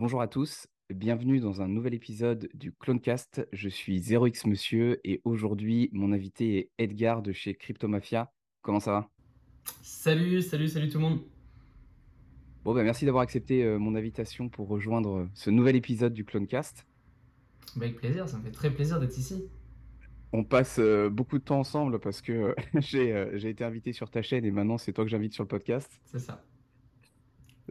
Bonjour à tous, bienvenue dans un nouvel épisode du Clonecast. Je suis 0x Monsieur et aujourd'hui, mon invité est Edgar de chez Cryptomafia. Comment ça va? Salut, salut, salut tout le monde. Bon, bah, merci d'avoir accepté euh, mon invitation pour rejoindre euh, ce nouvel épisode du Clonecast. Bah, avec plaisir, ça me fait très plaisir d'être ici. On passe euh, beaucoup de temps ensemble parce que euh, j'ai été invité sur ta chaîne et maintenant c'est toi que j'invite sur le podcast. C'est ça.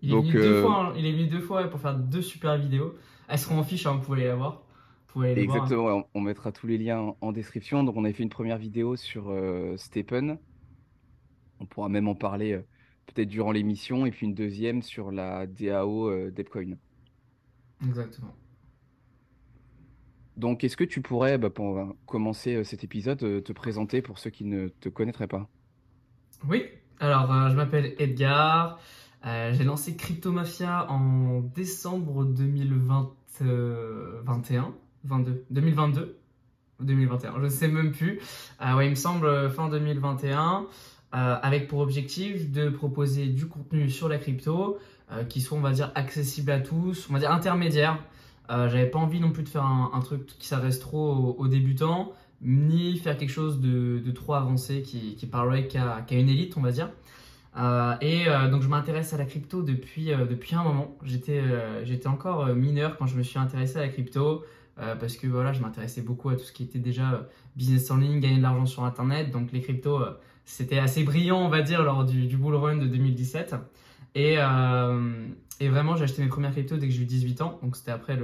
Il Donc, est venu deux euh, fois, hein, il est venu deux fois pour faire deux super vidéos. Elles seront en fiche, hein, vous pouvez aller la voir. Aller hein. Exactement, on, on mettra tous les liens en, en description. Donc on avait fait une première vidéo sur euh, Stephen. On pourra même en parler euh, peut-être durant l'émission. Et puis une deuxième sur la DAO euh, Depcoin. Exactement. Donc est-ce que tu pourrais, bah, pour euh, commencer cet épisode, euh, te présenter pour ceux qui ne te connaîtraient pas? Oui, alors je m'appelle Edgar. Euh, j'ai lancé Cryptomafia en décembre 2021. 22, 2022 ou 2021, je ne sais même plus. Euh, il me semble euh, fin 2021, euh, avec pour objectif de proposer du contenu sur la crypto euh, qui soit, on va dire, accessible à tous, on va dire intermédiaire. Euh, J'avais pas envie non plus de faire un, truc qui s'adresse trop aux, débutants, ni faire quelque chose de, trop avancé qui, qui parlerait qu'à une élite, on va dire. Euh, et euh, donc je m'intéresse à la crypto depuis, euh, depuis un moment. J'étais j'étais encore mineur quand je me suis intéressé à la crypto parce que voilà, je m'intéressais beaucoup à tout ce qui était déjà business en ligne, gagner de l'argent sur Internet. Donc les cryptos, c'était assez brillant, on va dire, lors du, bull run de 2017. Et, et vraiment, j'ai acheté mes premières cryptos dès que j'ai eu 18 ans, donc c'était après,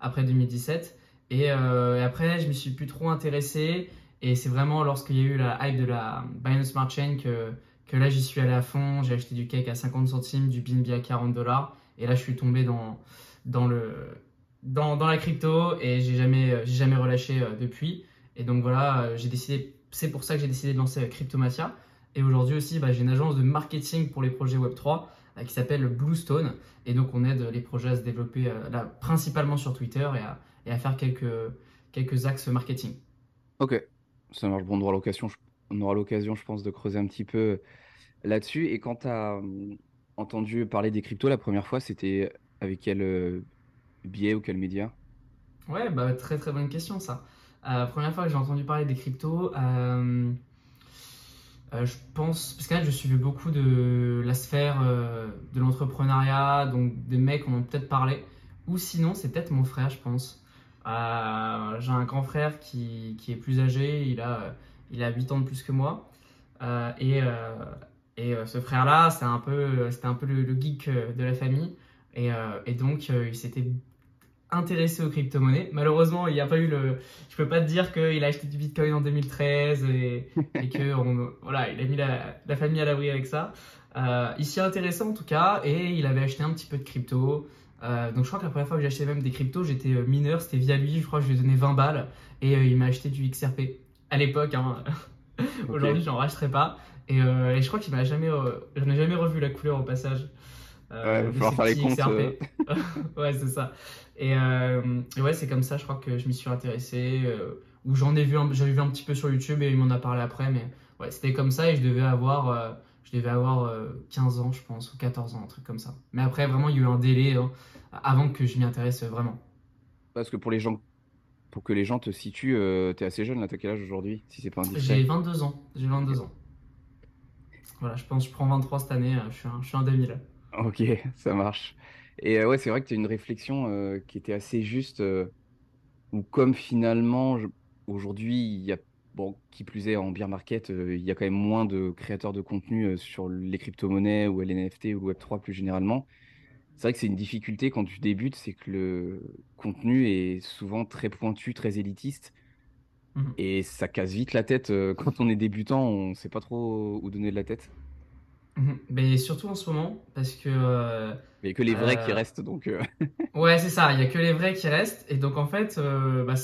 après 2017. Et, après, je me suis plus trop intéressé. Et c'est vraiment lorsqu'il y a eu la hype de la Binance Smart Chain que, que là, j'y suis allé à fond. J'ai acheté du cake à 50 centimes, du BNB à 40 dollars. Et là, je suis tombé dans, dans, le, dans, dans la crypto et j'ai jamais, j'ai jamais relâché euh, depuis. Et donc voilà, euh, j'ai décidé, c'est pour ça que j'ai décidé de lancer euh, Cryptomafia. Et aujourd'hui aussi, bah, j'ai une agence de marketing pour les projets Web3 euh, qui s'appelle Bluestone. Et donc, on aide les projets à se développer euh, là, principalement sur Twitter et à, et à faire quelques, quelques axes marketing. Ok, ça marche. Bon, on aura l'occasion, je- on aura l'occasion, je pense, de creuser un petit peu là-dessus. Et quand tu as entendu parler des cryptos la première fois, c'était avec quel euh, biais ou quel média? Ouais, bah, très très bonne question ça. Euh, première fois que j'ai entendu parler des cryptos, euh, euh, je pense, parce que là, je suivais beaucoup de la sphère euh, de l'entrepreneuriat, donc des mecs en ont peut-être parlé, ou sinon c'est peut-être mon frère, je pense. Euh, j'ai un grand frère qui, qui est plus âgé, il a, euh, il a 8 ans de plus que moi, Euh, et, euh, et euh, ce frère-là, c'est un peu, c'était un peu le, le geek de la famille, et, et donc il s'était intéressé aux crypto-monnaies. Malheureusement, il n'y a pas eu le. Je peux pas te dire qu'il a acheté du Bitcoin en 2013 et, et que on- voilà, il a mis la, la famille à l'abri avec ça. Euh, il s'y est intéressé en tout cas et il avait acheté un petit peu de crypto. Euh, donc je crois que la première fois que j'ai acheté même des cryptos, j'étais mineur, c'était via lui. Je crois que je lui ai donné 20 balles et euh, il m'a acheté du XRP à l'époque. hein. Aujourd'hui, j'en rachèterai pas. Et, euh, et je crois qu'il m'a jamais, euh, j'en ai jamais revu la couleur au passage. Ouais, Euh, va falloir faire les comptes. Euh. Ouais, c'est ça. Et, euh, et ouais, c'est comme ça, je crois que je m'y suis intéressé. euh, ou j'en ai vu, un- j'avais vu un petit peu sur YouTube et il m'en a parlé après. Mais ouais, c'était comme ça et je devais avoir, euh, je devais avoir euh, 15 ans, je pense, ou 14 ans, un truc comme ça. Mais après, vraiment, il y a eu un délai hein, avant que je m'y intéresse vraiment. Parce que pour les gens, pour que les gens te situent, euh, t'es assez jeune là, t'as quel âge aujourd'hui, si c'est pas J'ai indiscret? 22 ans. J'ai 22 ans. Voilà, je pense que je prends 23 cette année. euh, Je suis un, je suis un 2000. Ok, ça marche. Et euh, ouais, c'est vrai que tu as une réflexion euh, qui était assez juste, où comme finalement, aujourd'hui, il y a, bon, qui plus est en bear market, il y a quand même moins de créateurs de contenu sur les crypto-monnaies ou les NFT ou le Web3 plus généralement. C'est vrai que c'est une difficulté quand tu débutes, c'est que le contenu est souvent très pointu, très élitiste, Mhm. et ça casse vite la tête. euh, quand on est débutant, on sait pas trop où donner de la tête. Mhm. Mais surtout en ce moment, parce que euh, Mais il y a que les vrais qui euh, restent, donc... euh, Ouais, c'est ça, il y a que les vrais qui restent. Et donc, en fait, bah,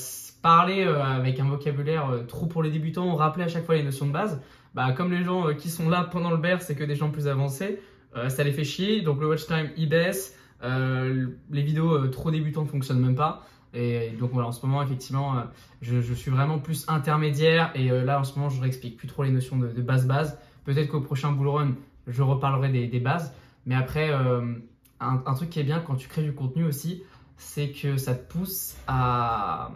parler avec un vocabulaire trop pour les débutants, rappeler à chaque fois les notions de base, bah, comme les gens qui sont là pendant le bear, c'est que des gens plus avancés, ça les fait chier. Donc, le watch time, il baisse. Euh, les vidéos euh, trop débutantes fonctionnent même pas. Et donc, voilà, en ce moment, effectivement, euh, je, suis vraiment plus intermédiaire. Et euh, là, en ce moment, je réexplique plus trop les notions de, base-base. Peut-être qu'au prochain bull run, je reparlerai des, bases. Mais après, euh, un, truc qui est bien quand tu crées du contenu aussi, c'est que ça te pousse à,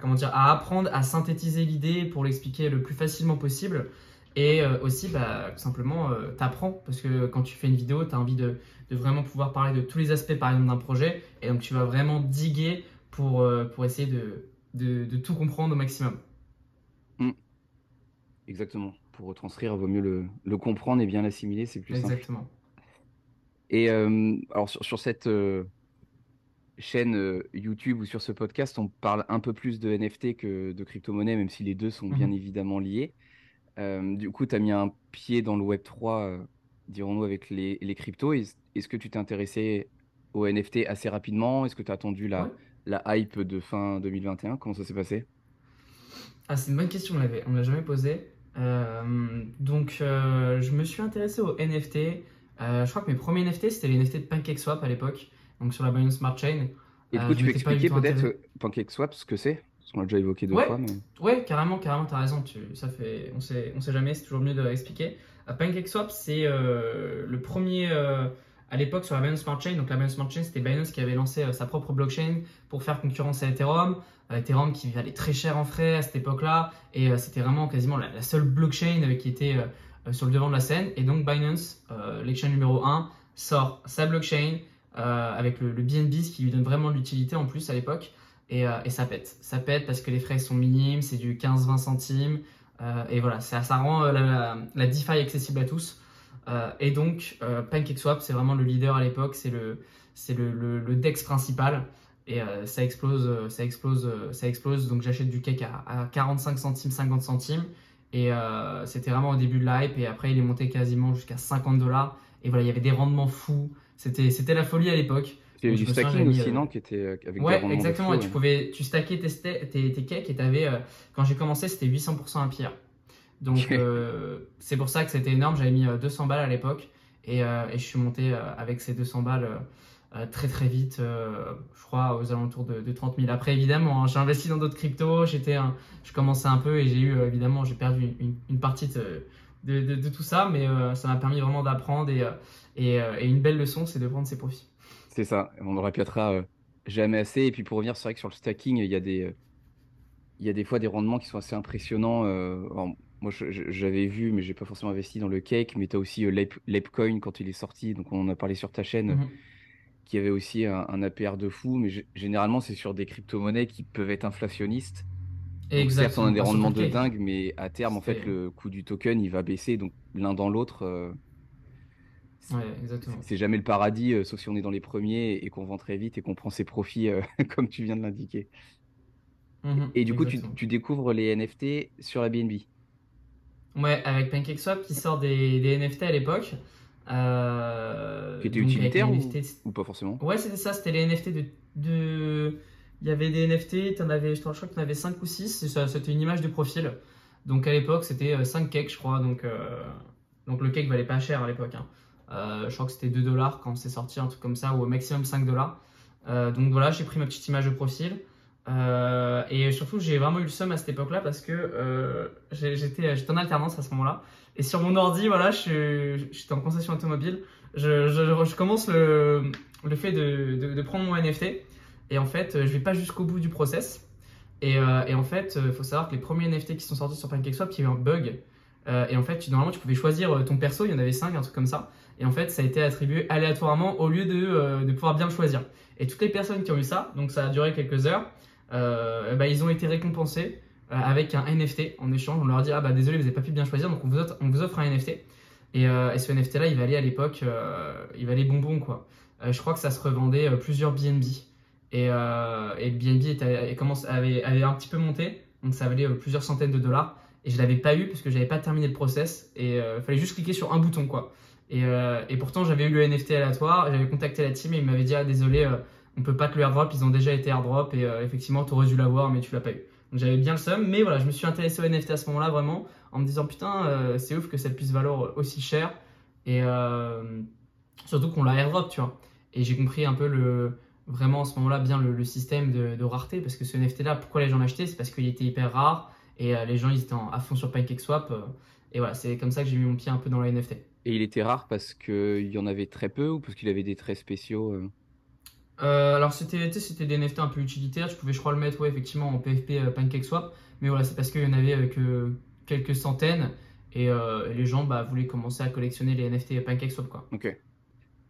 comment dire, à apprendre à synthétiser l'idée pour l'expliquer le plus facilement possible. Et euh, aussi, bah, simplement, euh, tu apprends parce que quand tu fais une vidéo, tu as envie de, vraiment pouvoir parler de tous les aspects, par exemple, d'un projet. Et donc, tu vas vraiment diguer pour, euh, pour essayer de, de, tout comprendre au maximum. Mmh. Exactement. Pour retranscrire, il vaut mieux le, comprendre et bien l'assimiler, c'est plus Exactement. simple. Et alors, sur, sur cette chaîne YouTube ou sur ce podcast, on parle un peu plus de NFT que de crypto-monnaie, même si les deux sont bien mmh évidemment liés. Du coup, tu as mis un pied dans le Web3, dirons-nous, avec les, les cryptos. Est-ce que tu t'es intéressé au NFT assez rapidement? Est-ce que tu as attendu la, la hype de fin 2021 Comment ça s'est passé? Ah, C'est une bonne question, on ne l'a jamais posée. donc, je me suis intéressé au NFT. je crois que mes premiers NFT, c'était les NFT de PancakeSwap à l'époque donc sur la Binance Smart Chain. Et du coup, euh, tu peux expliquer peut-être euh, PancakeSwap ce que c'est? Qu'on l'a déjà évoqué deux fois. Mais... Ouais, carrément, carrément, tu as raison. Tu, ça fait, on sait, on sait jamais, c'est toujours mieux de l'expliquer. Euh, PancakeSwap, c'est le premier à l'époque sur la Binance Smart Chain. Donc la Binance Smart Chain, c'était Binance qui avait lancé sa propre blockchain pour faire concurrence à Ethereum. Ethereum qui valait très cher en frais à cette époque-là. Et c'était vraiment quasiment la, seule blockchain qui était sur le devant de la scène. Et donc Binance, l'exchange numéro 1, sort sa blockchain euh, avec le, BNB, ce qui lui donne vraiment de l'utilité en plus à l'époque. Et, euh, et, ça pète. Ça pète parce que les frais sont minimes, c'est du 15-20 centimes. Euh, et voilà, ça, rend la, la, DeFi accessible à tous. et donc, PancakeSwap, c'est vraiment le leader à l'époque, c'est le, DEX principal. Et ça explose, ça explose, ça explose. Donc j'achète du cake à, à, 45 centimes, 50 centimes. Et c'était vraiment au début de la hype. Et après, il est monté quasiment jusqu'à 50 dollars. Et voilà, il y avait des rendements fous. C'était la folie à l'époque. Il y avait du stacking aussi, euh, non Qui était euh, avec ouais, exactement. tu pouvais, tu stackais tes, tes, tes cakes et avais, euh, quand j'ai commencé, c'était 800% à pire. Donc c'est pour ça que c'était énorme. J'avais mis 200 balles à l'époque et, et, je suis monté avec ces 200 balles très très vite. je crois aux alentours de, 30 000. Après évidemment, hein, j'ai investi dans d'autres cryptos. J'étais, je commençais un peu et j'ai eu évidemment, j'ai perdu une, une, partie de, de, de, tout ça, mais ça m'a permis vraiment d'apprendre et et, une belle leçon, c'est de prendre ses profits. C'est ça, on ne répétera euh, jamais assez. Et puis pour revenir, c'est vrai que sur le stacking, il y a des, euh, il y a des fois des rendements qui sont assez impressionnants. moi, j'avais vu, mais j'ai pas forcément investi dans le cake, mais tu as aussi l'Apecoin quand il est sorti, donc on en a parlé sur ta chaîne, mhm. qui avait aussi un, APR de fou, mais généralement, c'est sur des crypto-monnaies qui peuvent être inflationnistes. Exactement. certes, on a des rendements de dingue, mais à terme, en fait, le coût du token, il va baisser. Donc, l'un dans l'autre, c'est jamais le paradis, euh, sauf si on est dans les premiers et qu'on vend très vite et qu'on prend ses profits, euh, comme tu viens de l'indiquer. Mhm, et, du coup, tu, découvres les NFT sur la BNB. Ouais, avec PancakeSwap qui sort des, NFT à l'époque. Euh, qui étaient utilitaires ou, pas forcément? Ouais, c'était ça, c'était les NFT de, Il y avait des NFT, en avais, je crois que tu en avais 5 ou 6, c'était une image de profil. Donc à l'époque, c'était 5 cakes, je crois. Donc, donc le cake valait pas cher à l'époque. Hein. Euh, je crois que c'était 2 dollars quand c'est sorti, un truc comme ça, ou au maximum 5 dollars. Euh, donc voilà, j'ai pris ma petite image de profil. Euh, et surtout, j'ai vraiment eu le seum à cette époque-là parce que j'étais en alternance à ce moment-là. Et sur mon ordi, voilà, j'étais en concession automobile. Je, commence le, fait de, prendre mon NFT. Et en fait, je vais pas jusqu'au bout du process. Et, en fait, il faut savoir que les premiers NFT qui sont sortis sur PancakeSwap, il y a un bug. Et en fait, normalement, tu pouvais choisir ton perso, il y en avait 5, un truc comme ça. Et en fait, ça a été attribué aléatoirement au lieu de, euh, de pouvoir bien le choisir. Et toutes les personnes qui ont eu ça, donc ça a duré quelques heures, euh, bah, ils ont été récompensés euh, avec un NFT en échange. On leur dit Ah bah désolé, vous n'avez pas pu bien choisir, donc on vous offre, un NFT. Et, ce NFT là, il valait à l'époque, il valait bonbon quoi. je crois que ça se revendait plusieurs BNB. Et, et BNB avait, un petit peu monté, donc ça valait plusieurs centaines de dollars. Et je l'avais pas eu parce que j'avais pas terminé le process. Et il fallait juste cliquer sur un bouton quoi. Euh, et, pourtant, j'avais eu le NFT aléatoire, j'avais contacté la team et ils m'avaient dit Ah, désolé, euh, on peut pas te le airdrop, ils ont déjà été airdrop et euh, effectivement, tu aurais dû l'avoir, mais tu l'as pas eu. Donc j'avais bien le seum, mais voilà, je me suis intéressé au NFT à ce moment-là vraiment en me disant Putain, c'est ouf que ça puisse valoir aussi cher et surtout qu'on l'a airdrop, tu vois. Et j'ai compris un peu le, vraiment en ce moment-là bien le, système de, rareté parce que ce NFT-là, pourquoi les gens l'achetaient? C'est parce qu'il était hyper rare et les gens ils étaient à fond sur PancakeSwap. et voilà, c'est comme ça que j'ai mis mon pied un peu dans le NFT. Et il était rare parce qu'il y en avait très peu ou parce qu'il avait des traits spéciaux euh? Euh, alors c'était c'était des NFT un peu utilitaires, je pouvais je crois le mettre ouais, effectivement en PFP euh, PancakeSwap, mais voilà c'est parce qu'il y en avait euh, que quelques centaines et, euh, les gens bah, voulaient commencer à collectionner les NFT PancakeSwap quoi. Ok,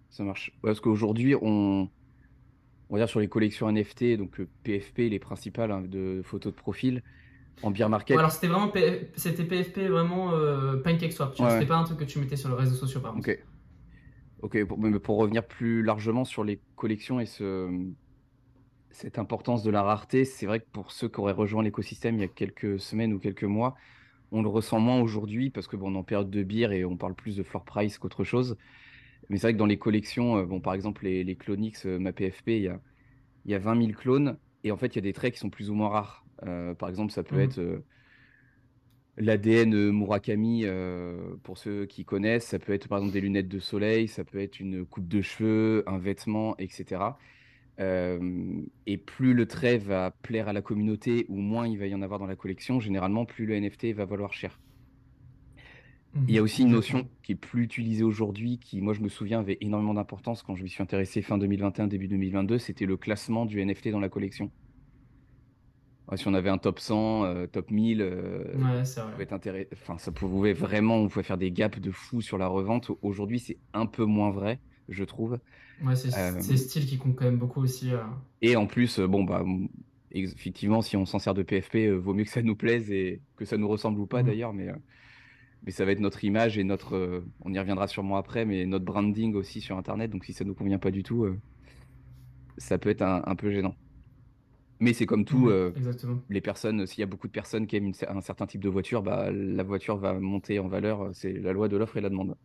ça marche. Parce qu'aujourd'hui, on, on va dire sur les collections NFT, donc euh, PFP, les principales hein, de photos de profil, en Ouais, market. alors c'était vraiment P- c'était PFP vraiment euh, PancakeSwap, tu vois, Ouais, c'était pas un truc que tu mettais sur les réseaux sociaux par contre. Ok. Ok, pour, mais pour revenir plus largement sur les collections et ce, cette importance de la rareté, c'est vrai que pour ceux qui auraient rejoint l'écosystème il y a quelques semaines ou quelques mois, on le ressent moins aujourd'hui parce que bon, on est en période de beer et on parle plus de floor price qu'autre chose. Mais c'est vrai que dans les collections, euh, bon, par exemple, les, les Clonix, euh, ma PFP, il y a, il y a 20 000 clones et en fait, il y a des traits qui sont plus ou moins rares. Euh, par exemple, ça peut être Mhm. euh, l'ADN Murakami, euh, pour ceux qui connaissent, ça peut être par exemple des lunettes de soleil, ça peut être une coupe de cheveux, un vêtement, etc. Euh, et plus le trait va plaire à la communauté ou moins il va y en avoir dans la collection, généralement, plus le NFT va valoir cher. Il y a aussi une notion qui est plus utilisée aujourd'hui, qui, moi, je me souviens, avait énormément d'importance quand je m'y suis intéressé fin 2021, début 2022, c'était le classement du NFT dans la collection. Ouais, si on avait un top 100, euh, top 1000, euh, Ouais, ça pouvait être enfin, ça pouvait vraiment, on pouvait faire des gaps de fou sur la revente. Aujourd'hui, c'est un peu moins vrai, je trouve. Ouais, c'est Euh, style qui compte quand même beaucoup aussi. euh. et en plus, bon, bah, effectivement, si on s'en sert de PFP, vaut mieux que ça nous plaise et que ça nous ressemble ou pas Mhm. d'ailleurs, mais, mais ça va être notre image et notre, on y reviendra sûrement après, mais notre branding aussi sur Internet. Donc si ça nous convient pas du tout, ça peut être un, un peu gênant. Mais c'est comme tout, euh, les personnes, s'il y a beaucoup de personnes qui aiment une un certain type de voiture, bah, la voiture va monter en valeur. C'est la loi de l'offre et la demande.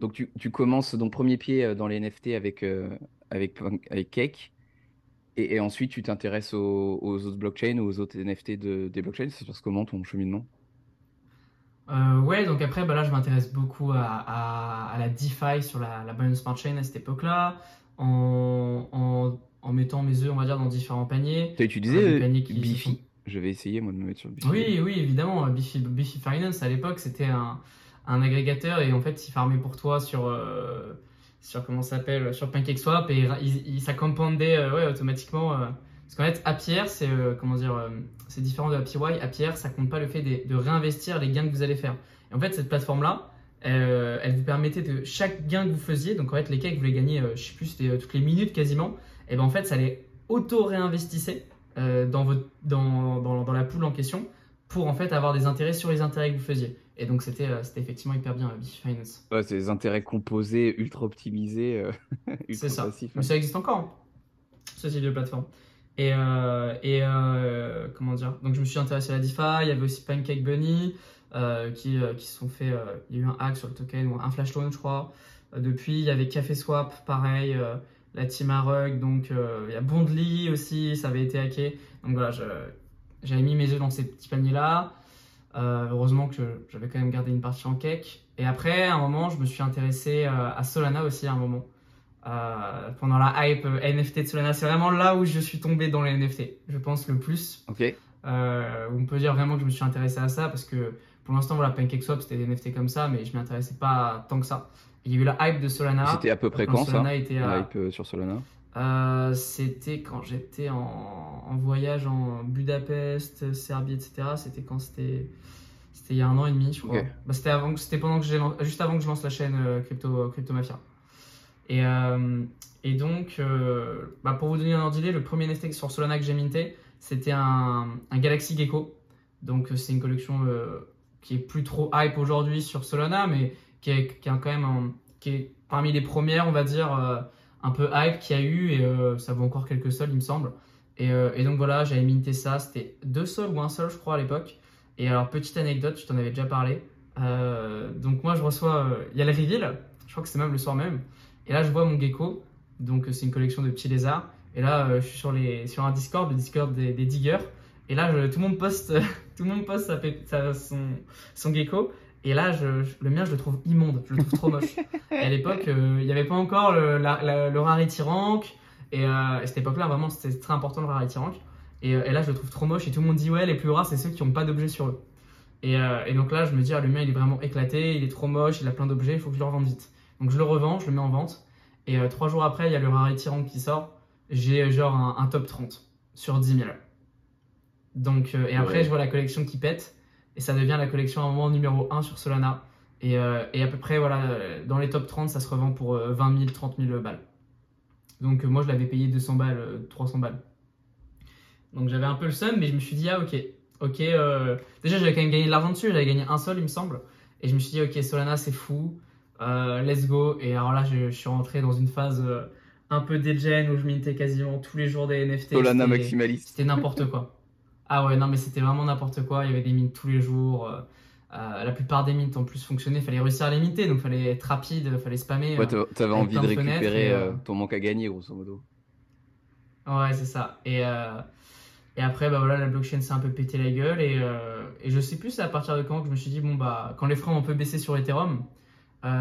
Donc tu, tu commences donc premier pied euh, dans les NFT avec, euh, avec, avec Cake. Et, et ensuite, tu t'intéresses aux, aux autres blockchains, aux autres NFT de, des blockchains. Ça se passe comment ton cheminement? Euh, ouais, donc après, bah là, je m'intéresse beaucoup à, à- à la DeFi sur la, la Binance Smart Chain à cette époque-là, en, en, en mettant mes œufs, on va dire, dans différents paniers, T'as euh, utilisé euh, paniers qui. Bifi? Je vais essayer moi de me mettre sur Bifi. Oui, oui, évidemment, euh, Bifi, Bifi Finance à l'époque, c'était un, un agrégateur et en fait, il farmait pour toi sur, euh, sur comment s'appelle, sur PancakeSwap et il, il, ça euh, ouais, automatiquement. euh, parce qu'en fait, APR, c'est euh, comment dire, c'est différent de APY. APR, ça compte pas le fait de, de réinvestir les gains que vous allez faire. Et en fait, cette plateforme-là, euh, elle vous permettait de chaque gain que vous faisiez, donc en fait, les cas que vous les gagnez, euh, je sais plus, c'était euh, toutes les minutes quasiment, et ben en fait, ça les auto-réinvestissait euh, dans, votre, dans, dans, dans la poule en question pour en fait avoir des intérêts sur les intérêts que vous faisiez. Et donc c'était c'était effectivement hyper bien, Finance. Ouais, c'est des intérêts composés, ultra optimisés, C'est ça. Mais ça existe encore, hein, ce type de plateforme. Et, et comment dire? Donc je me suis intéressé à la DeFi, il y avait aussi Pancake Bunny qui, euh, qui se sont fait. euh, il y a eu un hack sur le token ou un flash loan, je crois. Euh, depuis, il y avait Café Swap, pareil, euh, la team Arug, donc euh, il y a Bondly aussi, ça avait été hacké. Donc voilà, j'avais mis mes œufs dans ces petits paniers-là. Euh, heureusement que j'avais quand même gardé une partie en cake. Et après, à un moment, je me suis intéressé euh, à Solana aussi, à un moment. Euh, pendant la hype euh, NFT de Solana, c'est vraiment là où je suis tombé dans les NFT, je pense le plus. Ok. Euh, on peut dire vraiment que je me suis intéressé à ça parce que pour l'instant, voilà, PancakeSwap c'était des NFT comme ça, mais je m'y intéressais pas tant que ça. Il y a eu la hype de Solana. C'était à peu près quand ça? Solana était La hype euh, sur Solana? Euh, c'était quand j'étais en, en voyage en Budapest, Serbie, etc. C'était quand c'était. C'était il y a un an et demi, je crois. Ok. Bah, c'était avant, c'était pendant que j'ai juste avant que je lance la chaîne euh, Crypto, Crypto Mafia. Et, euh, et donc, euh, bah, pour vous donner un ordre d'idée, le premier NFT sur Solana que j'ai minté, c'était un, un Galaxy Gecko. Donc, c'est une collection euh, qui est plus trop hype aujourd'hui sur Solana, mais qui est, qui est quand même un- qui est parmi les premières, on va dire, euh, un peu hype qu'il y a eu. Et euh, ça vaut encore quelques sols, il me semble. Et, euh, et donc voilà, j'avais minté ça. C'était deux sols ou un sol, je crois, à l'époque. Et alors, petite anecdote, je t'en avais déjà parlé. Euh, donc, moi, je reçois. euh, Il y a le reveal, je crois que c'est même le soir même. Et là, je vois mon gecko. Donc, euh, c'est une collection de petits lézards. Et là, je suis sur, les, sur un Discord, le Discord des, diggers. Et là, tout le monde poste, tout le monde poste sa sa- son, son gecko. Et là, je, je- le mien, je le trouve immonde. Je le trouve trop moche. Et à l'époque, euh, il n'y avait pas encore le, la- la- le rarity rank. Et euh, à cette époque-là, vraiment, c'était très important le rarity rank. Et, euh, et là, je le trouve trop moche. Et tout le monde dit, ouais, les plus rares, c'est ceux qui n'ont pas d'objet sur eux. Et, euh, et donc là, je me dis, ah, le mien, il est vraiment éclaté, il est trop moche, il a plein d'objets, il faut que je le revende vite. Donc je le revends, je le mets en vente. Et euh, trois jours après, il y a le Rarity Rank qui sort. J'ai genre un, un top 30 sur 10 000. Donc, euh, et après, Ouais. je vois la collection qui pète. Et ça devient la collection à un moment numéro 1 sur Solana. Et, euh, et à peu près, voilà, euh, dans les top 30, ça se revend pour euh, 20 000, 30 000 balles. Donc moi, je l'avais payé 200 balles, euh, 300 balles. Donc j'avais un peu le seum, mais je me suis dit, ah ok, ok. euh, Déjà, j'avais quand même gagné de l'argent dessus, j'avais gagné un seul, il me semble. Et je me suis dit, ok, Solana, c'est fou, euh, let's go. Et alors là, je, je suis rentré dans une phase euh, un peu dégène où je mintais quasiment tous les jours des NFT. Solana maximaliste. C'était n'importe quoi. Ah ouais, non, mais c'était vraiment n'importe quoi. Il y avait des mints tous les jours. euh, euh, la plupart des mints en plus fonctionnaient. Il fallait réussir à les minter, donc il fallait être rapide, il fallait spammer. Ouais, euh. t'avais envie de récupérer et, euh, ton manque à gagner, grosso modo. Ouais, c'est ça. Et, et après, bah voilà, la blockchain s'est un peu pété la gueule. Et, et je sais plus c'est à partir de quand que je me suis dit, bon, bah, quand les frais ont un peu baissé sur Ethereum,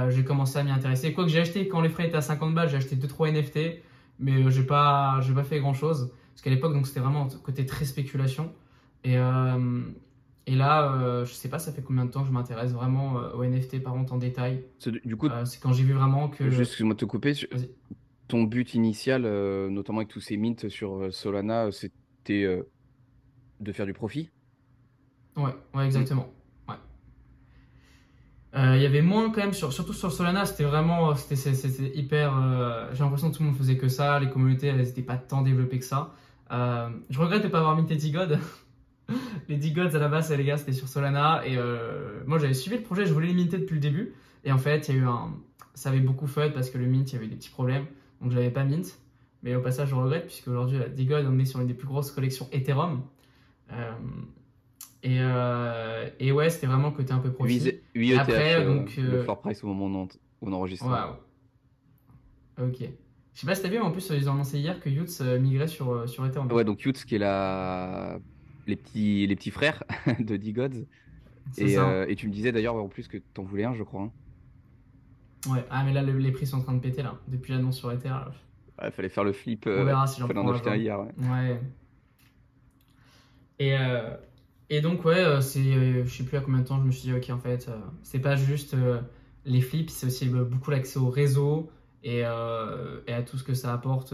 j'ai commencé à m'y intéresser. Quoi que j'ai acheté, quand les frais étaient à 50 balles, j'ai acheté 2-3 NFT, mais j'ai pas, j'ai pas fait grand chose. Parce qu'à l'époque, donc c'était vraiment côté très spéculation. Et, euh, et là, euh, je sais pas, ça fait combien de temps que je m'intéresse vraiment euh, aux NFT par contre en détail. C'est- Du coup, Euh, c'est quand j'ai vu vraiment que. juste excuse-moi de te couper. Ton but initial, notamment avec tous ces mints sur Solana, c'était de faire du profit? Ouais, ouais, exactement. Ouais. Euh, Il y avait moins quand même, sur, surtout sur Solana, c'était vraiment, c'était hyper. euh, J'ai l'impression que tout le monde faisait que ça, les communautés, elles n'étaient pas tant développées que ça. Euh, je regrette de ne pas avoir minté D-God. les D-Gods à la base, les gars, c'était sur Solana. Et euh, moi, j'avais suivi le projet, je voulais les minter depuis le début. Et en fait, il y a eu un. Ça avait beaucoup fait parce que le mint, il y avait des petits problèmes. Donc, je l'avais pas mint. Mais au passage, je regrette, puisque aujourd'hui, la D-God, on est sur une des plus grosses collections Ethereum. Euh, et, euh, et ouais, c'était vraiment côté un peu profit. 8, 8 ETH, Après, euh, donc, le floor price au moment où on, enregistre. Waouh. Ok. Je sais pas si t'as vu, mais en plus, ils ont annoncé hier que euh, migrait sur, sur Ethereum. Ouais, donc Youth, qui est la... les, petits, les petits frères de D-Gods. Et, euh, et tu me disais d'ailleurs en plus que t'en voulais un, je crois. hein. Ouais. Ah, mais là, le- les prix sont en train de péter, là. Depuis l'annonce sur Ether. là. Ouais, fallait faire le flip. On euh, verra si j'en en prends un acheter un jour. hier. ouais. Ouais. Et, euh, et donc, ouais, c'est, je sais plus à combien de temps je me suis dit, ok, en fait, c'est pas juste les flips, c'est aussi euh, beaucoup l'accès au réseau et, et à tout ce que ça apporte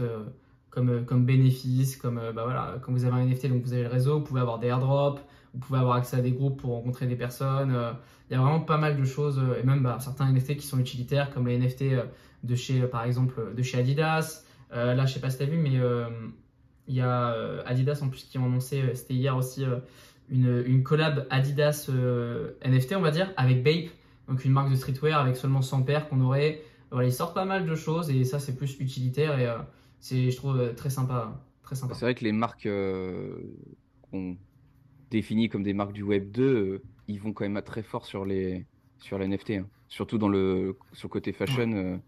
comme, euh, comme bénéfice. Comme, euh, bah voilà, quand vous avez un NFT, donc vous avez le réseau, vous pouvez avoir des airdrops, vous pouvez avoir accès à des groupes pour rencontrer des personnes. euh, Il y a vraiment pas mal de choses, et même bah, certains NFT qui sont utilitaires, comme les NFT de chez, par exemple, de chez Adidas. Là, je sais pas si tu as vu, mais il y a Adidas en plus qui ont annoncé, c'était hier aussi, une, une collab Adidas NFT, on va dire, avec Bape, donc une marque de streetwear avec seulement 100 paires qu'on aurait. Voilà, ils sortent pas mal de choses et ça, c'est plus utilitaire c'est, je trouve, euh, très sympa. Très sympa. C'est vrai que les marques euh, qu'on définit comme des marques du Web 2, euh, ils vont quand même très fort sur les, sur les NFT. hein. Surtout dans le, sur le côté fashion,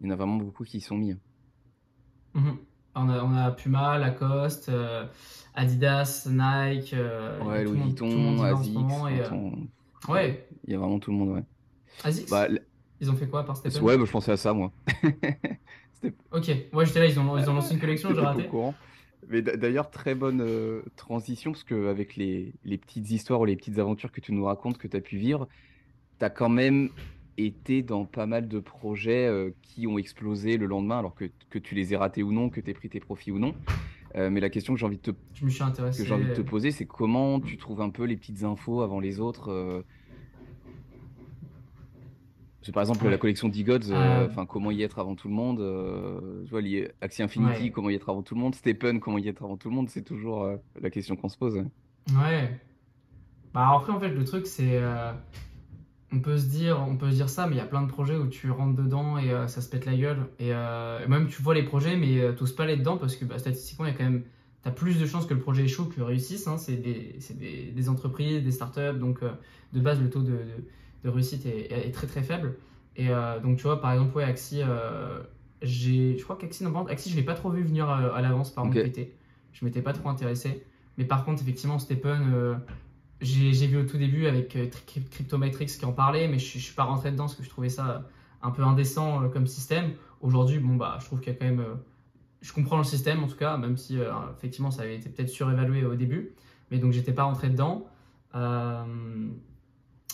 il y en a vraiment beaucoup qui y sont mis. hein. Mhm. On a, on a Puma, Lacoste, euh, Adidas, Nike, euh, Ouais, Louis Vuitton, Asics, euh, ouais, il y a vraiment tout le monde, ouais. Asics, Bah, ils ont fait quoi par Stephen ouais, bah, je pensais à ça, moi. Ok, moi j'étais là, ils ont, ils ont lancé une collection, j'ai raté. Mais d'ailleurs, très bonne euh, transition, parce qu'avec les, les petites histoires ou les petites aventures que tu nous racontes, que tu as pu vivre, tu as quand même été dans pas mal de projets euh, qui ont explosé le lendemain, alors que, que tu les aies ratés ou non, que tu aies pris tes profits ou non. Euh, mais la question que j'ai envie de te, Je me suis intéressé. que j'ai envie de te poser, c'est comment tu trouves un peu les petites infos avant les autres C'est par exemple Ouais. la collection d'E-Gods, Euh, enfin comment y être avant tout le monde. euh, tu vois, lié Axie Infinity, Ouais. comment y être avant tout le monde. Stephen, comment y être avant tout le monde. C'est toujours euh, la question qu'on se pose. Ouais. Bah après en fait le truc c'est euh, on peut se dire on peut se dire ça mais il y a plein de projets où tu rentres dedans et ça se pète la gueule et même tu vois les projets mais euh, t'oses pas aller dedans parce que bah, statistiquement il y a quand même t'as plus de chances que le projet échoue que réussisse hein. c'est des, des, des entreprises des startups donc de base le taux de, de, de réussite est, est très très faible et euh, donc tu vois par exemple ouais Axie euh, j'ai je crois qu'Axie non, Axie je l'ai pas trop vu venir euh, à l'avance par Ok. contre péter je m'étais pas trop intéressé mais par contre, effectivement, Stephen, j'ai vu au tout début avec Tri- Cryptomatrix qui en parlait, mais je, je suis pas rentré dedans parce que je trouvais ça un peu indécent comme système. Aujourd'hui, bon, bah, je trouve qu'il y a quand même. je comprends le système en tout cas, même si euh, effectivement ça avait été peut-être surévalué au début. Mais donc, j'étais pas rentré dedans.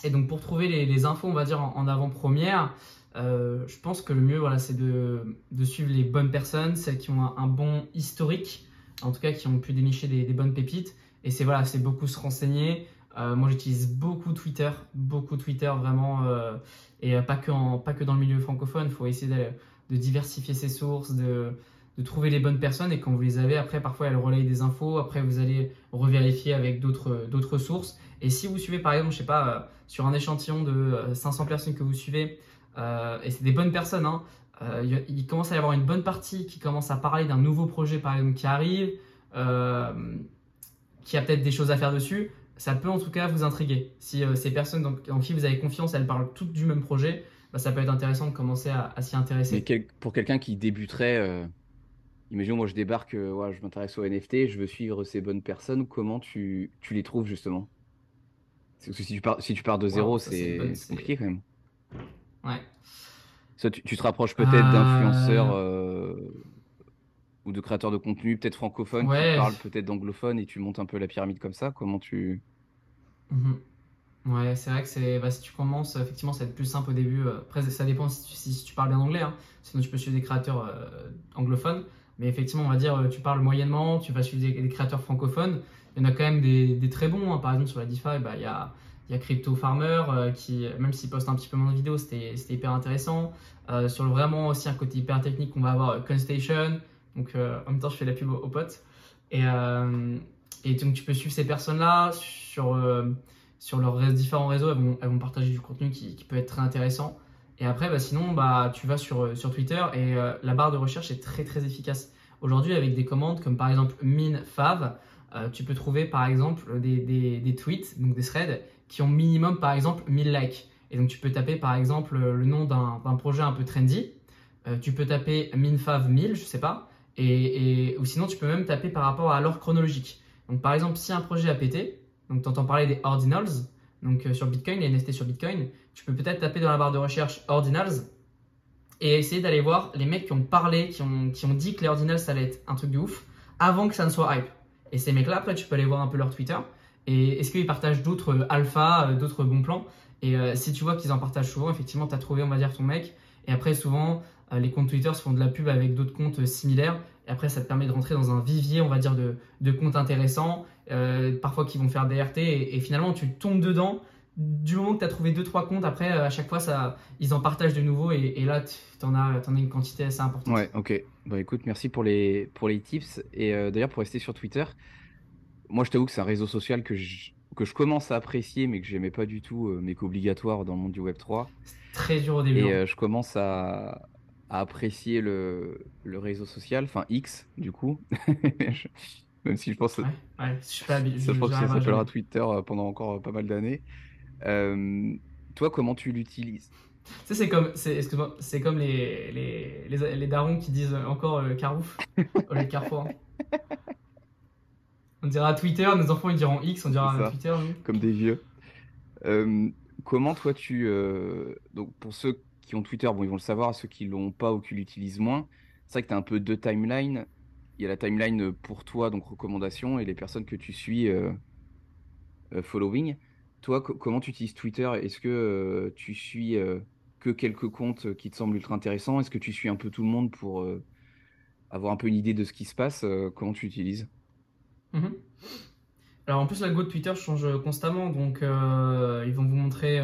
Et donc pour trouver les, infos, on va dire en, avant-première, je pense que le mieux, voilà, c'est de, suivre les bonnes personnes, celles qui ont un, bon historique, en tout cas qui ont pu dénicher des, bonnes pépites. Et c'est voilà, c'est beaucoup se renseigner. Euh, moi, j'utilise beaucoup Twitter, beaucoup Twitter vraiment, euh, et pas que, en, pas que dans le milieu francophone. Il faut essayer de, diversifier ses sources, de, trouver les bonnes personnes. Et quand vous les avez, après, parfois, elles relayent des infos. Après, vous allez revérifier avec d'autres sources. Et si vous suivez, par exemple, je sais pas, euh, sur un échantillon de 500 personnes que vous suivez, et c'est des bonnes personnes, hein, il, commence à y avoir une bonne partie qui commence à parler d'un nouveau projet, par exemple, qui arrive, qui a peut-être des choses à faire dessus ça peut en tout cas vous intriguer. Si euh, ces personnes en qui vous avez confiance, elles parlent toutes du même projet, bah, ça peut être intéressant de commencer à, s'y intéresser. Pour quelqu'un qui débuterait, euh, imaginons moi je débarque, euh, je m'intéresse au NFT, je veux suivre ces bonnes personnes, comment tu les trouves justement? Parce que si tu pars, si tu pars de zéro, c'est compliqué quand même. Ouais. Ça, tu, tu, te rapproches peut-être d'influenceurs ou de créateurs de contenu, peut-être francophones, qui parlent peut-être d'anglophones et tu montes un peu la pyramide comme ça Comment tu. Mhm. Ouais, c'est vrai que c'est, bah, si tu commences, effectivement, ça va être plus simple au début. Euh, après, ça dépend si tu, parles bien anglais. Hein. Sinon, tu peux suivre des créateurs euh, anglophones. Mais effectivement, on va dire, euh, tu parles moyennement, tu vas suivre des, créateurs francophones. Il y en a quand même des, très bons. Hein. Par exemple, sur la DeFi, bah, il y a, y a Crypto Farmer qui, même s'il poste un petit peu moins de vidéos, c'était, hyper intéressant. sur le vraiment aussi un côté hyper technique, on va avoir Constation. Donc euh, en même temps, je fais la pub aux, potes. Et, euh, et, donc, tu peux suivre ces personnes-là sur, euh, sur leurs différents réseaux. Elles vont, elles vont, partager du contenu qui, qui, peut être très intéressant. Et après, bah, sinon, bah, tu vas sur, sur Twitter et la barre de recherche est très très efficace. Aujourd'hui, avec des commandes comme par exemple minfav, tu peux trouver par exemple des, des, tweets, donc des threads, qui ont minimum par exemple 1000 likes. Et donc tu peux taper par exemple le nom d'un projet un peu trendy. tu peux taper minfav 1000, je sais pas. Et, ou sinon, tu peux même taper par rapport à l'ordre chronologique. Donc, par exemple, si un projet a pété, donc tu entends parler des ordinals, donc euh, sur Bitcoin, les NFT sur Bitcoin, tu peux peut-être taper dans la barre de recherche ordinals et essayer d'aller voir les mecs qui ont parlé, qui ont, qui ont dit que les ordinals ça allait être un truc de ouf avant que ça ne soit hype. Et ces mecs-là, après, tu peux aller voir un peu leur Twitter et est-ce qu'ils partagent d'autres euh, alpha, euh, d'autres bons plans? Et si tu vois qu'ils en partagent souvent, effectivement, tu as trouvé, on va dire, ton mec. Et après, souvent, euh, les comptes Twitter se font de la pub avec d'autres comptes euh, similaires. Et après, ça te permet de rentrer dans un vivier, on va dire, de, comptes intéressants, euh, parfois qui vont faire des RT. Et, finalement, tu tombes dedans. Du moment que tu as trouvé 2-3 comptes, après, à chaque fois, ça, ils en partagent de nouveau. Et, là, tu en as, en as une quantité assez importante. Ouais, ok. Bah écoute, merci pour les, pour les tips. Et d'ailleurs, pour rester sur Twitter, moi, je t'avoue que c'est un réseau social que je, que je commence à apprécier, mais que j'aimais pas du tout, mais qu'obligatoire dans le monde du Web3. Très dur au début. Et hein. je commence à, à apprécier le, le réseau social, enfin X du coup. Même si je pense que ouais, ouais, je pas, ça, je pense que ça s'appellera Twitter euh, pendant encore pas mal d'années. Euh, toi, comment tu l'utilises? C'est comme, c'est, c'est comme les, les, les, les, darons qui disent encore euh, Carouf au lieu de Carrefour. On dira Twitter, nos enfants ils diront X, on dira Twitter. Comme des vieux. Euh, comment toi tu. donc pour ceux qui ont Twitter, bon, ils vont le savoir, ceux qui l'ont pas ou qui l'utilisent moins. C'est vrai que tu as un peu deux timelines. Il y a la timeline pour toi, donc recommandation, et les personnes que tu suis, euh, euh, following. Toi, comment tu utilises Twitter? Est-ce que euh, tu suis que quelques comptes qui te semblent ultra intéressants? Est-ce que tu suis un peu tout le monde pour avoir un peu une idée de ce qui se passe Comment tu utilises mhm. Alors en plus, la go de Twitter change constamment, donc ils vont vous montrer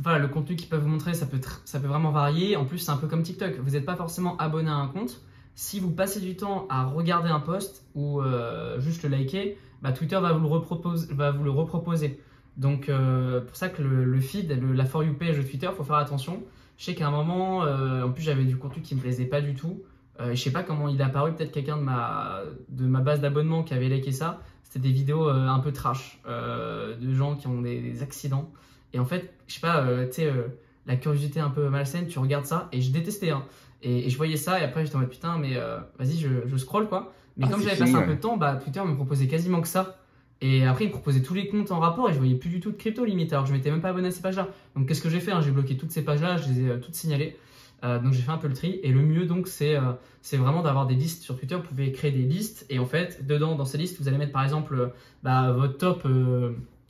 voilà, le contenu qu'ils peuvent vous montrer, ça peut, ça peut vraiment varier. En plus, c'est un peu comme TikTok. Vous n'êtes pas forcément abonné à un compte. Si vous passez du temps à regarder un post ou euh, juste le liker, bah, Twitter va vous le, va vous le reproposer. Donc, euh, pour ça que le, feed, la For You page de Twitter, faut faire attention. Je sais qu'à un moment, euh, en plus, j'avais du contenu qui me plaisait pas du tout. je sais pas comment il est apparu, peut-être quelqu'un de ma, de ma base d'abonnement qui avait liké ça. C'était des vidéos un peu trash de gens qui ont des accidents. Et en fait, je sais pas, euh, tu sais, euh, la curiosité un peu malsaine, tu regardes ça, et je détestais. Hein. Et, je voyais ça, et après j'étais en mode putain, mais euh, vas-y, je, je scroll quoi. Mais ah, comme j'avais passé un peu de temps, bah, Twitter me proposait quasiment que ça. Et après, il me proposait tous les comptes en rapport et je voyais plus du tout de crypto limite. Alors je m'étais même pas abonné à ces pages-là. Donc qu'est-ce que j'ai fait hein? J'ai bloqué toutes ces pages-là, je les ai toutes signalées. Euh, donc j'ai fait un peu le tri. Et le mieux donc c'est euh, c'est vraiment d'avoir des listes sur Twitter. Vous pouvez créer des listes et en fait dedans dans ces listes vous allez mettre par exemple euh, bah, votre top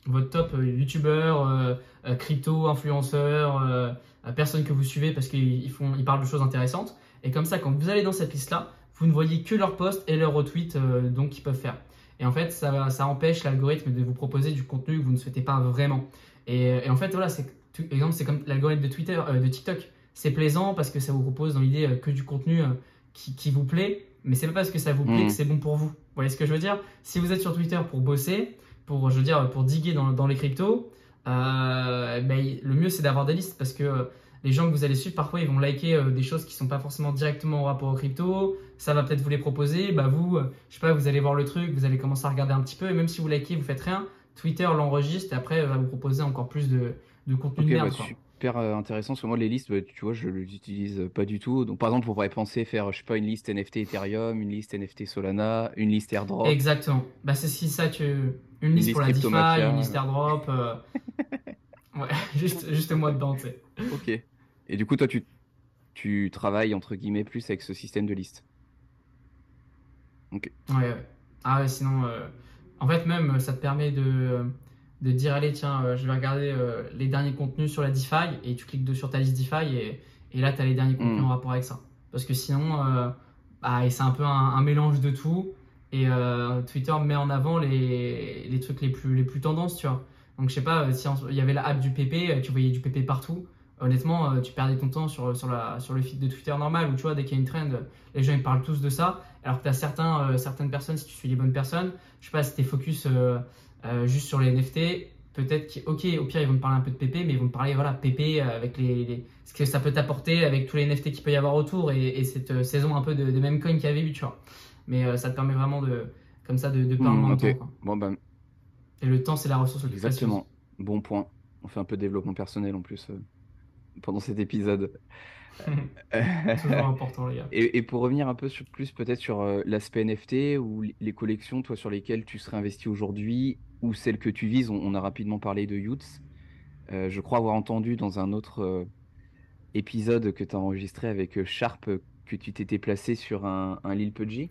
votre top youtubeur, crypto influenceur, personne que vous suivez parce qu'ils font ils parlent de choses intéressantes. Et comme ça quand vous allez dans cette liste là vous ne voyez que leurs posts et leurs retweets donc qu'ils peuvent faire. Et en fait ça, ça empêche l'algorithme de vous proposer du contenu que vous ne souhaitez pas vraiment. Et, et en fait voilà c'est exemple c'est comme l'algorithme de Twitter de TikTok c'est plaisant parce que ça vous propose dans l'idée euh, que du contenu euh, qui, vous plaît, mais c'est pas parce que ça vous plaît mm. que c'est bon pour vous. Vous voyez ce que je veux dire? Si vous êtes sur Twitter pour bosser, pour, je veux dire, pour diguer dans, les cryptos, euh, ben, le mieux c'est d'avoir des listes parce que les gens que vous allez suivre, parfois ils vont liker des choses qui sont pas forcément directement en rapport aux crypto. Ça va peut-être vous les proposer. Bah vous, je sais pas, vous allez voir le truc, vous allez commencer à regarder un petit peu. Et même si vous likez, vous faites rien, Twitter l'enregistre et après va vous proposer encore plus de, contenu de merde. Bah, super euh, intéressant parce que moi les listes bah, tu vois je les utilise pas du tout. Donc par exemple on pourrait penser faire je sais pas une liste NFT Ethereum une liste NFT Solana une liste airdrop. Exactement. Bah c'est si ça que une liste, pour la DeFi une liste airdrop euh, ouais juste juste moi dedans tu sais. Ok et du coup toi tu tu travailles entre guillemets plus avec ce système de liste. Ok. Ouais, ouais. ah ouais sinon euh, en fait même ça te permet de de dire allez tiens euh, je vais regarder euh, les derniers contenus sur la DeFi et tu cliques sur ta liste DeFi et, et là tu as les derniers contenus mm. en rapport avec ça. Parce que sinon euh, bah, c'est un peu un, mélange de tout et Twitter met en avant les, les, trucs les plus les plus tendances tu vois. Donc je sais pas si il y avait la app du PP tu voyais du PP partout honnêtement tu perdais ton temps sur, sur, la, sur le feed de Twitter normal où tu vois dès qu'il y a une trend les gens ils parlent tous de ça alors que tu as certains, certaines personnes si tu suis les bonnes personnes je sais pas si tu es focus euh, juste sur les NFT, peut-être ok, au pire ils vont me parler un peu de PP, mais ils vont me parler voilà PP euh, avec les, ce que ça peut t'apporter avec tous les NFT qu'il peut y avoir autour et, cette euh, saison un peu de, même coin qu'il y avait eu, tu vois. Mais ça te permet vraiment de comme ça de, de parler en temps. Bon, ben... Et le temps c'est la ressource Exactement. Bon point. On fait un peu de développement personnel en plus pendant cet épisode. Toujours important, les gars. Et, pour revenir un peu sur, plus peut-être sur l'aspect NFT ou les collections, toi, sur lesquelles tu serais investi aujourd'hui, ou celles que tu vises, on, a rapidement parlé de Youths. Euh, je crois avoir entendu dans un autre euh, épisode que tu as enregistré avec euh, Sharp que tu t'étais placé sur un, un Lil Pudgy.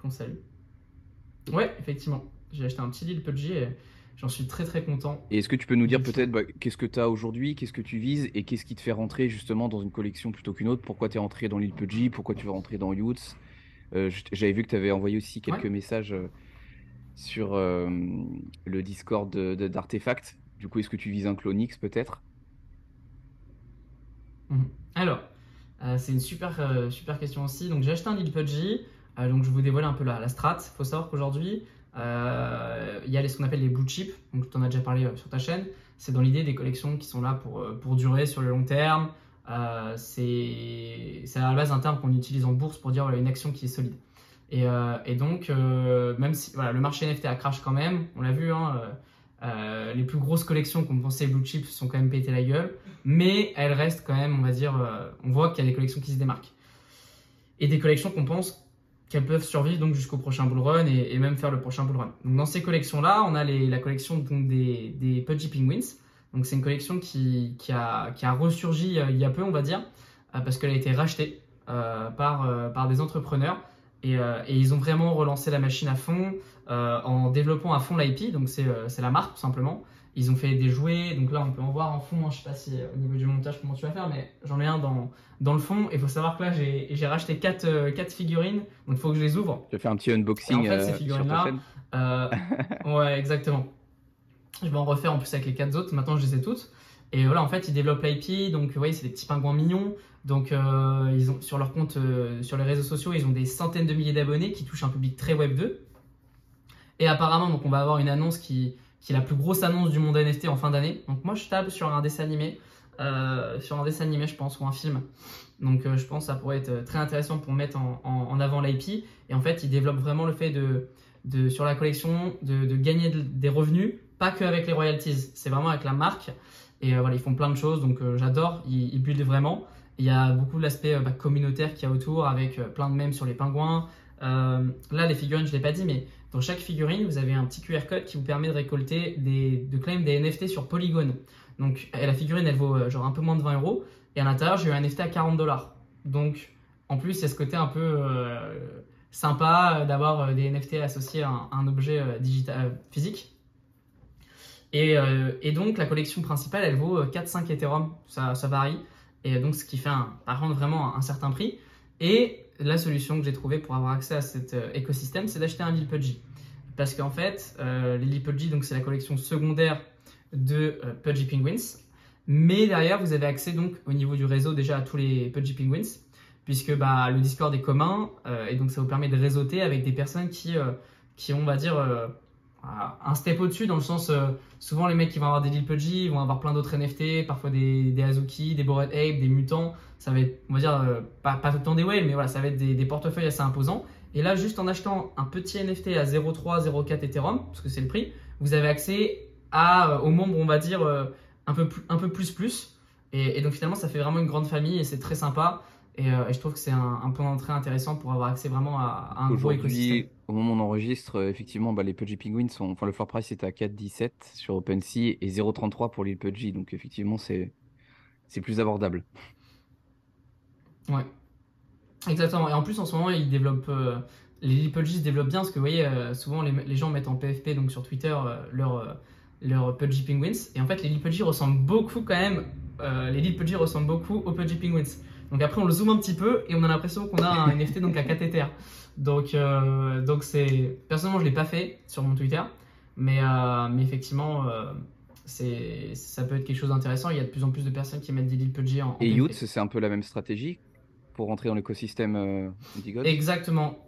Qu'on salue. Ouais, effectivement. J'ai acheté un petit Lil Pudgy et j'en suis très très content. Et est-ce que tu peux nous dire peut-être bah, qu'est-ce que tu as aujourd'hui, qu'est-ce que tu vises et qu'est-ce qui te fait rentrer justement dans une collection plutôt qu'une autre? Pourquoi tu es rentré dans Lil Pudgy Pourquoi tu veux rentrer dans Youths? J'avais vu que tu avais envoyé aussi quelques messages sur euh, le Discord d'Artefact. Du coup, est-ce que tu vises un Clonix peut-être? Mhm. Alors, euh, c'est une super, euh, super question aussi. Donc, j'ai acheté un Lil Pudgy. donc, je vous dévoile un peu la, la strat. Il faut savoir qu'aujourd'hui, il y a ce qu'on appelle les blue chips. Donc, tu en as déjà parlé sur ta chaîne. C'est dans l'idée des collections qui sont là pour, pour durer sur le long terme. c'est à la base un terme qu'on utilise en bourse pour dire une action qui est solide. Euh, et, donc, euh, même si voilà, le marché NFT a crash quand même, on l'a vu, hein, euh, les plus grosses collections qu'on pensait blue chip sont quand même pété la gueule, mais elles restent quand même, on va dire, on voit qu'il y a des collections qui se démarquent. Et des collections qu'on pense qu'elles peuvent survivre donc jusqu'au prochain bull run et, même faire le prochain bull run. Donc dans ces collections-là, on a la collection des, Pudgy Penguins. Donc c'est une collection qui, a, qui ressurgi il y a peu, on va dire, parce qu'elle a été rachetée par, par des entrepreneurs euh, et, ils ont vraiment relancé la machine à fond euh, en développant à fond l'IP, donc euh, c'est la marque tout simplement. Ils ont fait des jouets, donc là on peut en voir en fond, hein, je sais pas si au niveau du montage comment tu vas faire, mais j'en ai un dans, dans le fond. Et il faut savoir que là j'ai racheté 4, quatre figurines, donc il faut que je les ouvre. Tu faire un petit unboxing en fait, ces figurines-là. ouais, exactement. Je vais en refaire en plus avec les 4 autres, maintenant je les ai toutes. Et voilà, en fait, ils développent l'IP, donc vous voyez, c'est des petits pingouins mignons. Donc, euh, ils ont, sur leur compte, euh, sur les réseaux sociaux, ils ont des centaines de milliers d'abonnés qui touchent un public très Web 2. Et apparemment, donc, on va avoir une annonce qui, qui est la plus grosse annonce du monde NFT en fin d'année. Donc, moi, je table sur un dessin animé, euh, sur un dessin animé, je pense, ou un film. Donc, je pense que ça pourrait être très intéressant pour mettre en, avant l'IP. Et en fait, ils développent vraiment le fait de, de sur la collection, de, de gagner des revenus, pas que avec les royalties. C'est vraiment avec la marque. Et voilà, ils font plein de choses, donc j'adore, ils, ils vraiment. Il y a beaucoup l'aspect euh, bah, communautaire qu'il y a autour avec euh, plein de mèmes sur les pingouins. Euh, là, les figurines, je ne l'ai pas dit, mais dans chaque figurine, vous avez un petit QR code qui vous permet de récolter des, de claim des NFT sur Polygon. Donc, la figurine, elle vaut genre un peu moins de 20 euros. Et à l'intérieur, j'ai eu un NFT à 40 dollars. Donc, en plus, il y a ce côté un peu euh, sympa d'avoir des NFT associés à un, objet physique. Et, donc, la collection principale, elle vaut 4-5 Ethereum, ça, varie. Et donc, ce qui fait par contre vraiment un, certain prix. Et la solution que j'ai trouvée pour avoir accès à cet écosystème, c'est d'acheter un Lil Pudgy. Parce qu'en fait, les Lil Pudgy, donc c'est la collection secondaire de euh, Pudgy Penguins. Mais derrière, vous avez accès donc au niveau du réseau déjà à tous les Pudgy Penguins, puisque bah, le Discord est commun, euh, et donc ça vous permet de réseauter avec des personnes qui, euh, qui ont, on va dire, un step au-dessus, dans le sens, souvent les mecs qui vont avoir des Lil Pudgy vont avoir plein d'autres NFT, parfois des, Azuki, des Bored Ape, des mutants, ça va être, on va dire, pas, pas, tout le temps des whales, mais voilà, ça va être des, portefeuilles assez imposants. Et là, juste en achetant un petit NFT à 0,3, 0,4 Ethereum, parce que c'est le prix, vous avez accès à, au membre, on va dire, euh, un peu, plus, un peu plus plus. Et, donc finalement, ça fait vraiment une grande famille et c'est très sympa. Et, euh, je trouve que c'est un, point d'entrée intéressant pour avoir accès vraiment à, un gros écosystème. Au moment où on enregistre, euh, effectivement, bah, les Pudgy Penguins sont. Enfin, le floor price est à 4,17 sur OpenSea et 0,33 pour les Pudgy. Donc effectivement, c'est plus abordable. Ouais. Exactement. Et en plus, en ce moment, ils développent. les Lil Pudgy se développent bien parce que vous voyez, souvent les, les, gens mettent en PFP, donc sur Twitter, leur leurs Pudgy Penguins. Et en fait, les Pudgy ressemblent beaucoup quand même. Euh, les Pudgy ressemblent beaucoup aux Pudgy Penguins. Donc après, on le zoome un petit peu et on a l'impression qu'on a un NFT donc à 4 Ethers. Donc, euh, donc c'est personnellement, je l'ai pas fait sur mon Twitter, mais, euh, mais effectivement, euh, c'est ça peut être quelque chose d'intéressant. Il y a de plus en plus de personnes qui mettent des Lil Pudgy en. Et Youth, c'est un peu la même stratégie pour rentrer dans l'écosystème D-Gods Exactement.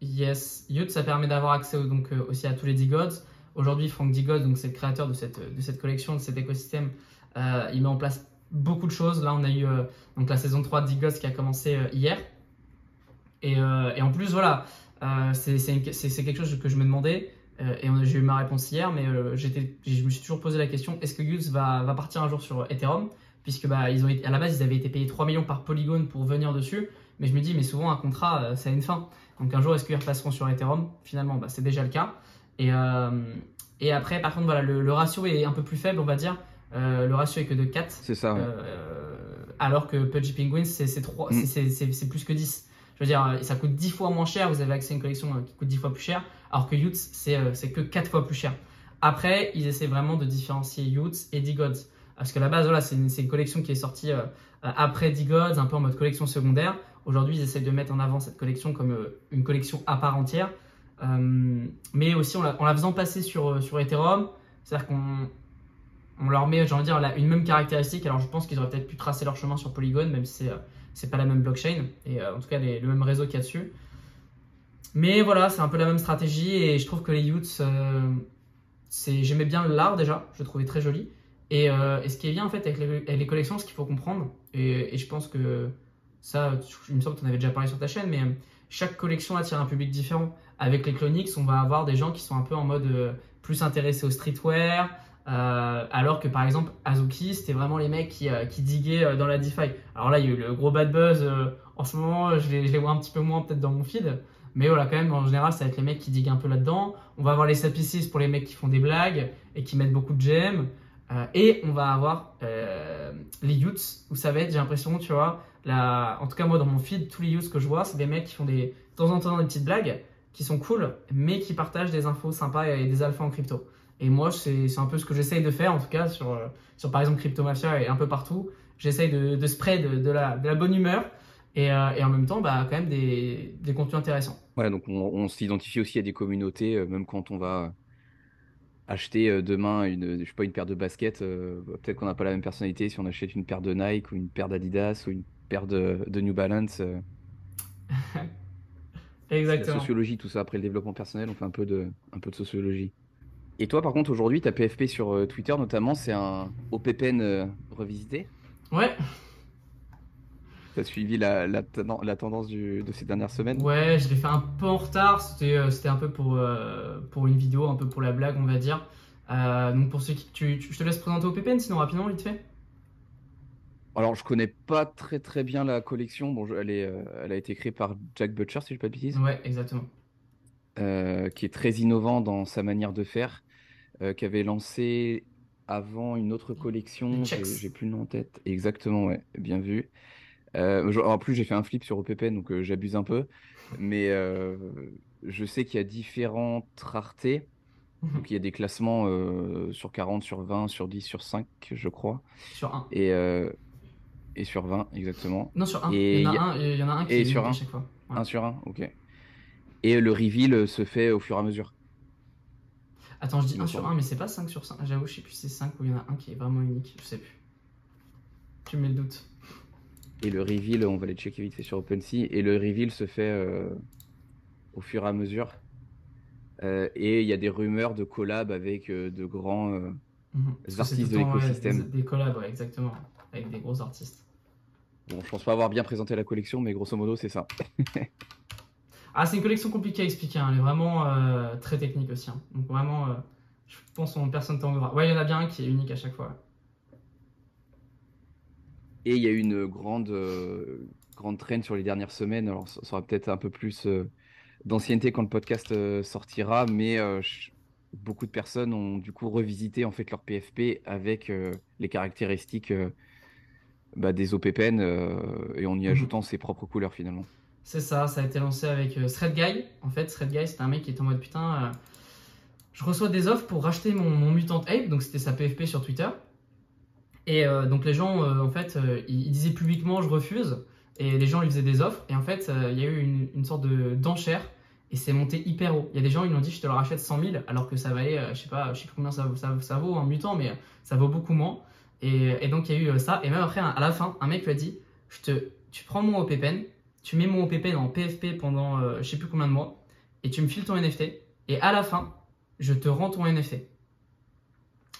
Yes, Youth, ça permet d'avoir accès donc aussi à tous les D-Gods. Aujourd'hui, Frank Digod, donc c'est le créateur de cette, de cette collection, de cet écosystème, il met en place beaucoup de choses. Là, on a eu euh, donc la saison 3 de Digod qui a commencé euh, hier. Et, et, en plus, voilà, c'est quelque chose que je me demandais. et j'ai eu ma réponse hier, mais je me suis toujours posé la question est-ce que Gus va, va, partir un jour sur Ethereum? Puisque bah, ils ont à la base, ils avaient été payés 3 millions par Polygon pour venir dessus. Mais je me dis, mais souvent, un contrat, ça a une fin. Donc un jour, est-ce qu'ils repasseront sur Ethereum? Finalement, bah, c'est déjà le cas. Et, euh, et après, par contre, voilà, le, ratio est un peu plus faible, on va dire. Euh, le ratio est que de 4. C'est ça. Euh, alors que Pudgy Penguins, c'est mm. plus que 10. Je veux dire, ça coûte 10 fois moins cher. Vous avez accès à une collection qui coûte 10 fois plus cher. Alors que Youths, c'est que 4 fois plus cher. Après, ils essaient vraiment de différencier Youths et D-Gods. Parce que la base, voilà, c'est une, une, collection qui est sortie après D-Gods, un peu en mode collection secondaire. Aujourd'hui, ils essaient de mettre en avant cette collection comme une collection à part entière. Euh, mais aussi en la, faisant passer sur, euh, sur Ethereum, c'est-à-dire qu'on on leur met, j'ai envie de dire, une même caractéristique. Alors je pense qu'ils auraient peut-être pu tracer leur chemin sur Polygon, même si c'est, pas la même blockchain, et euh, en tout cas le même réseau qu'il y a dessus. Mais voilà, c'est un peu la même stratégie, et je trouve que les youths, c'est, j'aimais bien l'art déjà, je le trouvais très joli. Et, ce qui est bien en fait avec les, collections, ce qu'il faut comprendre, et, je pense que ça, il me semble que tu en avais déjà parlé sur ta chaîne, mais chaque collection attire un public différent. Avec les Clonix, on va avoir des gens qui sont un peu en mode euh, plus intéressés au streetwear, euh, alors que par exemple Azuki, c'était vraiment les mecs qui, euh, diguaient dans la DeFi. Alors là, il y a eu le gros bad buzz. en ce moment, je les, vois un petit peu moins peut-être dans mon feed. Mais voilà, quand même, en général, ça va être les mecs qui diguent un peu là-dedans. On va avoir les Sapicis pour les mecs qui font des blagues et qui mettent beaucoup de gemmes. et on va avoir les youths où ça va être, j'ai l'impression, tu vois, la... en tout cas moi dans mon feed, tous les youths que je vois, c'est des mecs qui font des, de temps en temps des petites blagues qui sont cool, mais qui partagent des infos sympas et des alphas en crypto. Et moi, c'est un peu ce que j'essaye de faire, en tout cas, sur, euh, sur par exemple Crypto Mafia et un peu partout. J'essaye de, de spread de, la, de la bonne humeur et, euh, et, en même temps, bah, quand même des, des contenus intéressants. Ouais, donc on, on s'identifie aussi à des communautés, euh, même quand on va acheter demain une, je sais pas, une paire de baskets. Peut-être qu'on n'a pas la même personnalité si on achète une paire de Nike ou une paire d'Adidas ou une paire de, de New Balance. Exactement. La sociologie, tout ça. Après le développement personnel, on fait un peu de, un peu de sociologie. Et toi, par contre, aujourd'hui, ta PFP sur euh, Twitter, notamment, c'est un OPPN euh, revisité? Ouais. Tu as suivi la, la, la tendance du, de ces dernières semaines? Ouais, je l'ai fait un peu en retard. C'était euh, un peu pour, pour une vidéo, un peu pour la blague, on va dire. donc, pour ceux qui. Tu, je te laisse présenter OPPN, sinon rapidement, vite fait. Alors, je connais pas très très bien la collection. Bon, elle, est, elle a été créée par Jack Butcher, si je ne pas de bêtises. Ouais, exactement. Euh, qui est très innovant dans sa manière de faire, euh, qui avait lancé avant une autre collection, j'ai plus le nom en tête. Exactement, ouais, bien vu. Euh, en plus, j'ai fait un flip sur OPPN, donc j'abuse un peu. Mais je sais qu'il y a différentes raretés. Mhm. Donc, il y a des classements sur 40, sur 20, sur 10, sur 5, je crois. Sur un. Et, et sur 20, exactement. Non, sur un. Il Et, y en a y a- un, il y en a un qui et est sur unique à un, chaque fois. Ouais. un sur un, ok. Et le reveal se fait au fur et à mesure, Attends, je dis il un me sur semble. un, mais c'est pas 5 sur 5. J'avoue, je sais plus si c'est 5 ou il y en a un qui est vraiment unique. Je sais plus. Tu mets le doute. Et le reveal, on va les checker vite fait sur OpenSea. Et le reveal se fait euh, au fur et à mesure. Euh, et il y a des rumeurs de collab avec euh, de grands euh, Mhm. Artistes de ouais, des, l'écosystème. des collabs, ouais, exactement. Avec des gros artistes. Bon, je pense pas avoir bien présenté la collection, mais grosso modo, c'est ça. Ah, c'est une collection compliquée à expliquer. hein. Elle est vraiment euh, très technique aussi. hein. Donc vraiment, euh, je pense que personne t'en voudra. Ouais, il y en a bien un qui est unique à chaque fois. Et il y a eu une grande, euh, grande traîne sur les dernières semaines. Alors, ça aura peut-être un peu plus d'ancienneté quand le podcast sortira, mais je- beaucoup de personnes ont du coup revisité en fait leur PFP avec les caractéristiques bah, des OPPN et en y Mhm. ajoutant ses propres couleurs finalement. C'est ça, ça a été lancé avec euh, Thread Guy. En fait, Thread Guy, c'était un mec qui était en mode putain, euh, je reçois des offres pour racheter mon, Mutant Ape, donc c'était sa PFP sur Twitter. Et euh, donc les gens, euh, en fait, ils, disaient publiquement je refuse, et les gens lui faisaient des offres. Et en fait, il y a eu une, sorte de d'enchère, et c'est monté hyper haut. Il y a des gens, ils lui ont dit je te le rachète 100 000, alors que ça valait, je sais pas, je sais plus combien ça, ça, ça vaut en mutant, mais ça vaut beaucoup moins. Et, donc il y a eu ça, et même après, à la fin, un mec lui a dit tu prends mon OPPN, tu mets mon OPPN en PFP pendant euh, je sais plus combien de mois, et tu me files ton NFT, et à la fin, je te rends ton NFT.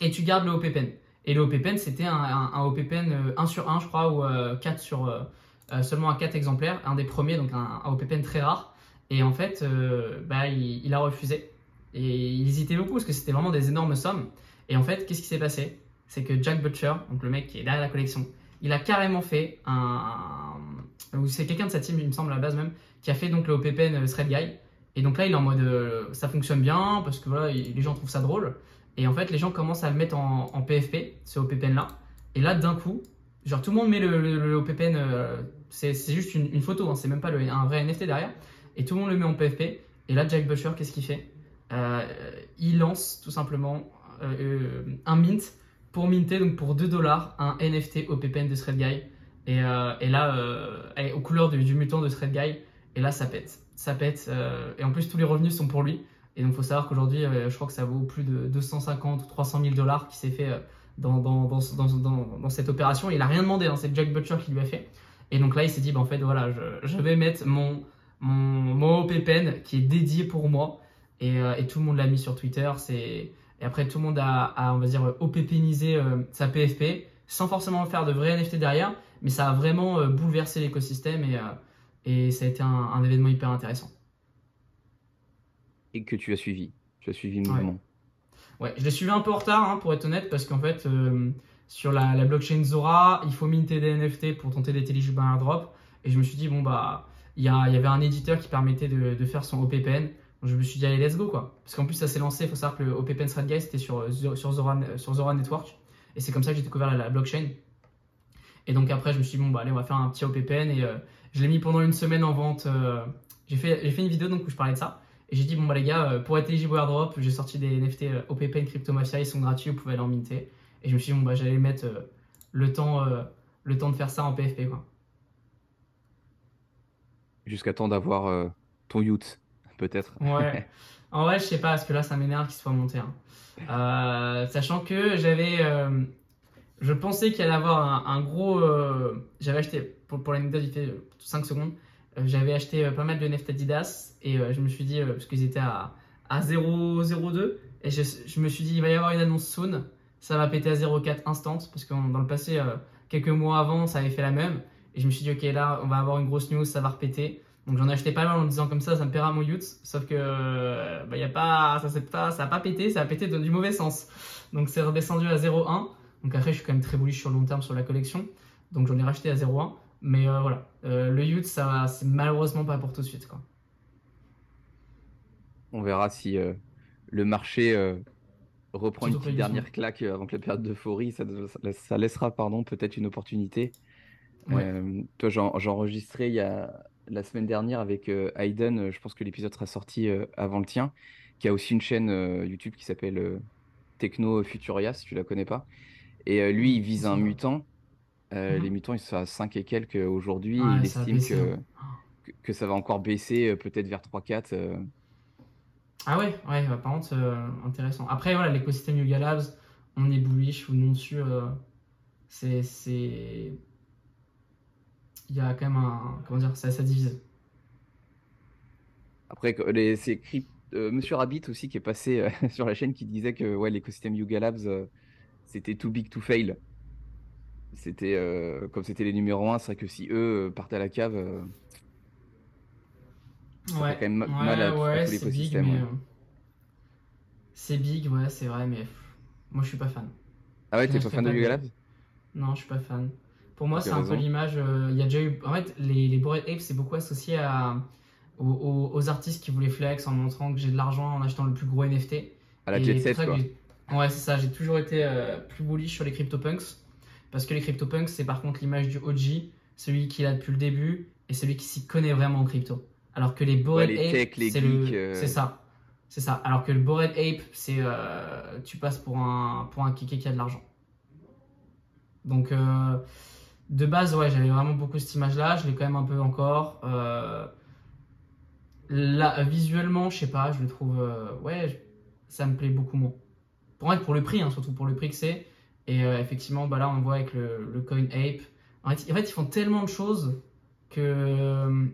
Et tu gardes le OPPN. Et le OPPN, c'était un, un, un OPPN euh, 1 sur 1, je crois, ou euh, 4 sur, euh, seulement à 4 exemplaires, un des premiers, donc un, un très rare. Et en fait, bah, il, il a refusé. Et il hésitait beaucoup parce que c'était vraiment des énormes sommes. Et en fait, qu'est-ce qui s'est passé? C'est que Jack Butcher, donc le mec qui est derrière la collection, il a carrément fait un. C'est quelqu'un de sa team, il me semble, à la base même, qui a fait donc le OPPN euh, Thread Guy. Et donc là, il est en mode euh, ça fonctionne bien parce que voilà, il- les gens trouvent ça drôle. Et en fait, les gens commencent à le mettre en, PFP, ce OPPN là. Et là, d'un coup, genre tout le monde met le, le, le OPPN, euh, c'est juste une, photo, hein, c'est même pas un vrai NFT derrière. Et tout le monde le met en PFP. Et là, Jack Butcher, qu'est-ce qu'il fait? Il lance tout simplement un mint pour minter, donc pour 2 dollars, un NFT OPPN de Thread Guy. Et, euh, et là, euh, aux couleurs du, mutant de Thread Guy. Et là, ça pète. Ça pète. euh, et en plus, tous les revenus sont pour lui. Et donc, il faut savoir qu'aujourd'hui, euh, je crois que ça vaut plus de 250 ou 300 000 dollars qui s'est fait dans, cette opération. Il a rien demandé, hein, c'est Jack Butcher qui lui a fait. Et donc là, il s'est dit, bah, en fait, voilà, je, vais mettre mon, mon, mon qui est dédié pour moi. Et, tout le monde l'a mis sur Twitter. Et après, tout le monde a, on va dire, OPPnisé euh, sa PFP sans forcément faire de vrais NFT derrière. Mais ça a vraiment euh, bouleversé l'écosystème et, euh, et ça a été un, un événement hyper intéressant. Et que tu as suivi. Tu as suivi le Ouais. mouvement. Ouais, je l'ai suivi un peu en retard, hein, pour être honnête, parce qu'en fait, euh, sur la, la blockchain Zora, il faut minter des NFT pour tenter à un airdrop. Et je me suis dit, bon, bah, il y, y avait un éditeur qui permettait de, de faire son OPPN. Je me suis dit, allez, let's go, quoi. Parce qu'en plus, ça s'est lancé, il faut savoir que le OPPN Guy, c'était sur, sur, Zora, sur Zora Network. Et c'est comme ça que j'ai découvert la, la blockchain. Et donc après, je me suis dit, bon, bah, allez, on va faire un petit OPPN. Et euh, je l'ai mis pendant une semaine en vente. euh, j'ai fait, j'ai fait une vidéo donc, où je parlais de ça. Et j'ai dit, bon, bah, les gars, euh, pour être éligible au airdrop, j'ai sorti des NFT OPPN Crypto Mafia, ils sont gratuits, vous pouvez aller en minter. Et je me suis dit, bon, bah, j'allais mettre le, temps, le temps de faire ça en PFP, quoi. Jusqu'à temps d'avoir ton youth, peut-être. Ouais. En vrai, je sais pas, parce que là, ça m'énerve qu'il soit monté. hein. Euh, sachant que j'avais. euh, je pensais qu'il allait avoir un, gros. euh, j'avais acheté, pour, pour l'anecdote, il fait 5 secondes. euh, j'avais acheté euh, pas mal de NFT Adidas et euh, je me suis dit, euh, parce qu'ils étaient à, à 0,02, et je, me suis dit, il va y avoir une annonce soon, ça va péter à 0,4 instant, parce que dans le passé, euh, quelques mois avant, ça avait fait la même. Et je me suis dit, ok, là, on va avoir une grosse news, ça va repéter. Donc j'en ai acheté pas mal en me disant comme ça, ça me paiera mon youth. Sauf que euh, bah, a pas, ça, c'est pas, ça pas pété, ça a pété dans du mauvais sens. Donc c'est redescendu à 0,1. Donc après, je suis quand même très bullish sur le long terme sur la collection. Donc j'en ai racheté à 0,1. Mais euh, voilà, Euh, le youth, ça c'est malheureusement pas pour tout de suite. Quoi. On verra si euh, le marché reprend une petite dernière claque avant que la période d'euphorie, ça, ça- ça laissera pardon, peut-être une opportunité. Ouais. Toi, j'en- j'ai enregistré il y a la semaine dernière avec Hayden. Je pense que l'épisode sera sorti avant le tien, qui a aussi une chaîne YouTube qui s'appelle Techno Futuria, si tu la connais pas. Et euh, lui, il vise un mutant. Euh, les Mhm. mutants, ils sont à 5 et quelques aujourd'hui. il estime baissé. que, hein. que, que ça va encore baisser, euh, peut-être vers 3-4. euh. Ah ouais, ouais, bah, par contre, euh, intéressant. Après, voilà, l'écosystème Yuga Labs, on est bullish ou non euh, c'est, c'est... Il y a quand même un... Comment dire, ça, ça divise. Après, les, c'est Monsieur Rabbit aussi qui est passé sur la chaîne qui disait que ouais, l'écosystème Yuga Labs, c'était too big to fail. C'était euh, comme c'était les numéros 1, c'est vrai que si eux euh, partaient à la cave, euh, ça Ouais, quand même ouais, mal à, big, mais... euh, C'est big, ouais, c'est vrai, mais moi, je suis pas fan. Ah ouais, t'es pas fan de Yuga Labs? Non, je suis pas fan. Pour moi, c'est un peu l'image. Il y a déjà eu. En fait, les, les Bored Apes, c'est beaucoup associé à, aux, artistes qui voulaient flex en montrant que j'ai de l'argent en achetant le plus gros NFT. À la Et Jet Set, que quoi. Ouais, c'est ça. J'ai toujours été euh, plus bullish sur les CryptoPunks. Parce que les CryptoPunks, c'est par contre l'image du OG, celui qui l'a depuis le début et celui qui s'y connaît vraiment en crypto. Alors que les Bored Ouais, les les c'est le- euh. c'est ça. C'est ça. Alors que le Bored Ape, c'est euh, tu passes pour un pour un kéké qui a de l'argent. Donc euh, de base, ouais, j'avais vraiment beaucoup cette image-là. Je l'ai quand même un peu encore. Là, visuellement, je sais pas, je le trouve, ouais, ça me plaît beaucoup moins. Pour être pour le prix, hein, surtout pour le prix que c'est. Et euh, effectivement, bah là, on voit avec le, le Coin Ape. En fait, en fait, ils font tellement de choses que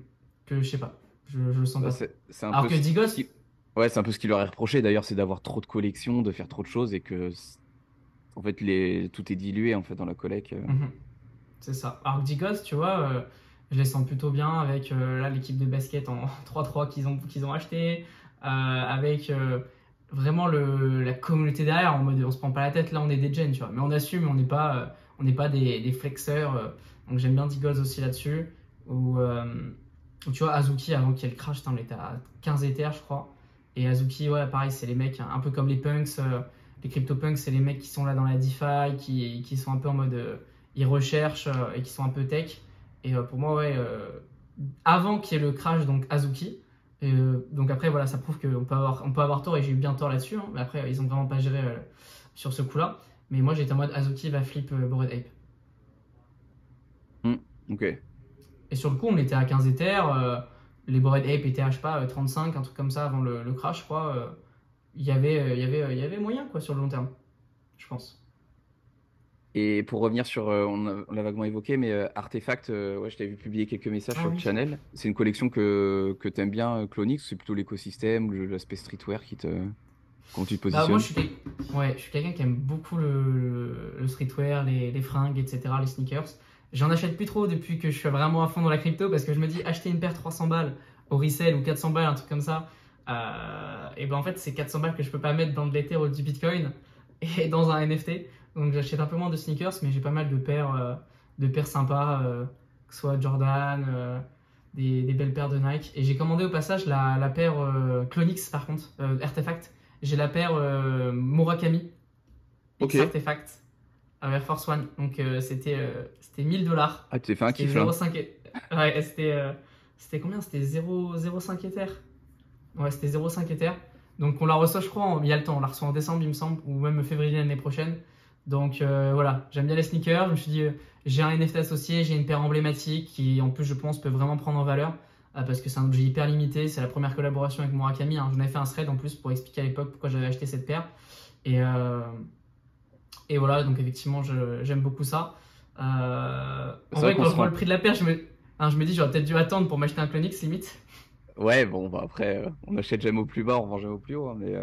que je sais pas, je, je le sens Bah, pas. un Alors peu que Digos, qui- Ouais, c'est un peu ce qui leur est reproché d'ailleurs, c'est d'avoir trop de collections, de faire trop de choses et que en fait les... tout est dilué en fait dans la collecte. euh. Mhm. C'est ça. Alors que Digos, tu vois, euh, je les sens plutôt bien avec euh, là l'équipe de basket en 3-3 qu'ils ont, qu'ils ont acheté, avec vraiment le, la communauté derrière, en mode on se prend pas la tête, là on est des gens, tu vois. Mais on assume, on n'est pas, euh, on n'est pas des, flexeurs. euh. donc j'aime bien Digos aussi là-dessus. Ou euh, ou tu vois, Azuki, avant qu'il y ait le crash, putain, on était à 15 Ethers, je crois. Et Azuki, ouais, pareil, c'est les mecs un peu comme les punks. les CryptoPunks, c'est les mecs qui sont là dans la DeFi, qui, qui sont un peu en mode. ils recherchent et qui sont un peu tech. Et pour moi, ouais, avant qu'il y ait le crash, donc Azuki. Euh, donc après, voilà, ça prouve qu'on peut avoir, on peut avoir tort et j'ai eu bien tort là-dessus. hein, mais après, ils ont vraiment pas géré euh, sur ce coup-là. Mais moi, j'étais en mode Azuki va flip euh, Bored Ape. Hmm, Ok. Et sur le coup, on était à 15 Ethers. euh, les Bored Ape étaient à, je sais pas, euh, 35, un truc comme ça avant le, le crash, je crois. euh, Il y avait, y avait, il y avait moyen, quoi, sur le long terme. Je pense. Et pour revenir sur, euh, on l'a vaguement évoqué, mais euh, Artefact, euh, ouais, je t'avais vu publier quelques messages Ah sur le channel. C'est une collection que, que t'aimes bien, euh, Clonix, c'est plutôt l'écosystème, l'aspect streetwear qui te. Comment tu te Bah, positionnes? moi, je suis, ouais, suis quelqu'un qui aime beaucoup le, le streetwear, les, les fringues, etc., les sneakers. J'en achète plus trop depuis que je suis vraiment à fond dans la crypto parce que je me dis acheter une paire 300 balles au resell ou 400 balles, un truc comme ça. euh, et ben en fait, c'est 400 balles que je peux pas mettre dans de l'Ether ou du Bitcoin et dans un NFT. Donc j'achète un peu moins de sneakers, mais j'ai pas mal de paires, euh, de paires sympas, euh, que ce soit Jordan, euh, des, des belles paires de Nike. Et j'ai commandé au passage la, la paire Clonix par contre, Artefact. J'ai la paire Murakami, Ok. X Artefact, Air Force One. Donc c'était c'était 1000 dollars. Ah, tu t'es fait un kiff là. 0,5 et- Ouais, c'était c'était combien? C'était 0 0,5 Ether. Ouais, c'était 0,5 Ether. Donc on la reçoit, je crois, en- il y a le temps. On la reçoit en décembre, il me semble, ou même février l'année prochaine. Donc euh, voilà, j'aime bien les sneakers. Je me suis dit, euh, j'ai un NFT associé, j'ai une paire emblématique qui, en plus, je pense, peut vraiment prendre en valeur. euh, parce que c'est un objet hyper limité. C'est la première collaboration avec Murakami. Hein. J'en avais fait un thread en plus pour expliquer à l'époque pourquoi j'avais acheté cette paire. Et, et voilà, donc effectivement, j'aime beaucoup ça. En vrai, quand je vois le prix de la paire, je me, hein, je me dis, j'aurais peut-être dû attendre pour m'acheter un Clonix limite. Ouais, bon, bah après, on achète jamais au plus bas, on vend jamais au plus haut, hein, mais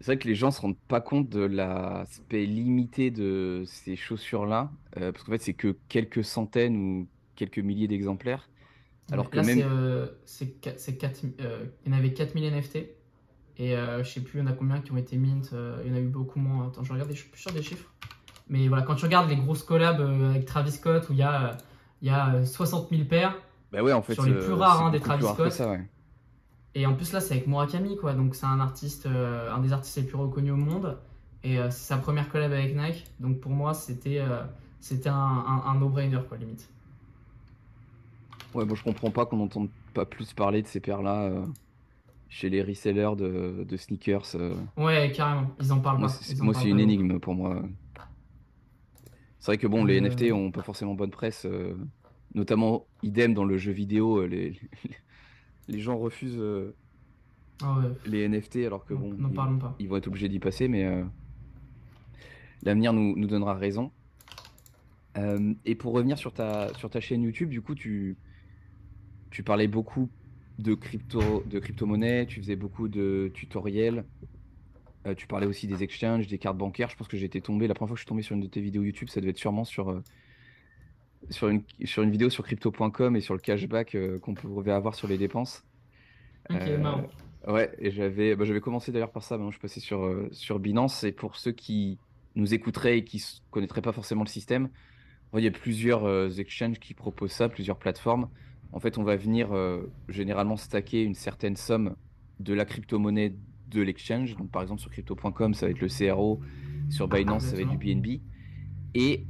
c'est vrai que les gens se rendent pas compte de l'aspect limité de ces chaussures-là, euh, parce qu'en fait, c'est que quelques centaines ou quelques milliers d'exemplaires, alors que Là, même. c'est, euh, c'est euh, il y en avait 4000 NFT. Et euh, je sais plus, il y en a combien qui ont été mint. euh, il y en a eu beaucoup moins. Attends, je regarde, je suis plus sûr des chiffres. Mais voilà, quand tu regardes les grosses collabs avec Travis Scott où il y a, il y a euh, 60 000 paires. Bah ouais, en fait, sur les plus rares, hein, des Travis que Scott. ça, ouais. Et en plus, là, c'est avec Murakami, quoi. Donc, c'est un artiste, euh, un des artistes les plus reconnus au monde. Et euh, c'est sa première collab avec Nike. Donc pour moi, c'était euh, c'était un, un, un no-brainer, quoi, limite. Ouais, bon, je comprends pas qu'on n'entende pas plus parler de ces paires-là chez les resellers de, de sneakers. Ouais, carrément. Ils en parlent Moi, pas. moi, c'est une énigme pour moi. C'est vrai que bon, les NFT ont pas forcément bonne presse, notamment idem dans le jeu vidéo. Les, les gens refusent euh, Ah ouais, les NFT alors que bon, ils, parlons pas. ils vont être obligés d'y passer, mais euh, l'avenir nous, nous donnera raison. Euh, et pour revenir sur ta, sur ta chaîne YouTube, du coup, tu, tu parlais beaucoup de crypto, de crypto-monnaie, tu faisais beaucoup de tutoriels, tu parlais aussi des exchanges, des cartes bancaires. Je pense que j'étais tombé, la première fois que je suis tombé sur une de tes vidéos YouTube, ça devait être sûrement sur, sur une, sur une vidéo sur crypto.com et sur le cashback euh, qu'on pouvait avoir sur les dépenses. Ok, Euh, marrant. ouais, et j'avais bah, j'avais commencé d'ailleurs par ça, maintenant je suis passé sur, euh, sur Binance. Et pour ceux qui nous écouteraient et qui ne connaîtraient pas forcément le système, il y a plusieurs euh, exchanges qui proposent ça, plusieurs plateformes. En fait, on va venir généralement stacker une certaine somme de la crypto-monnaie de l'exchange. Donc, par exemple, sur crypto.com, ça va être le CRO. Sur Binance, ça va être du. BNB. Et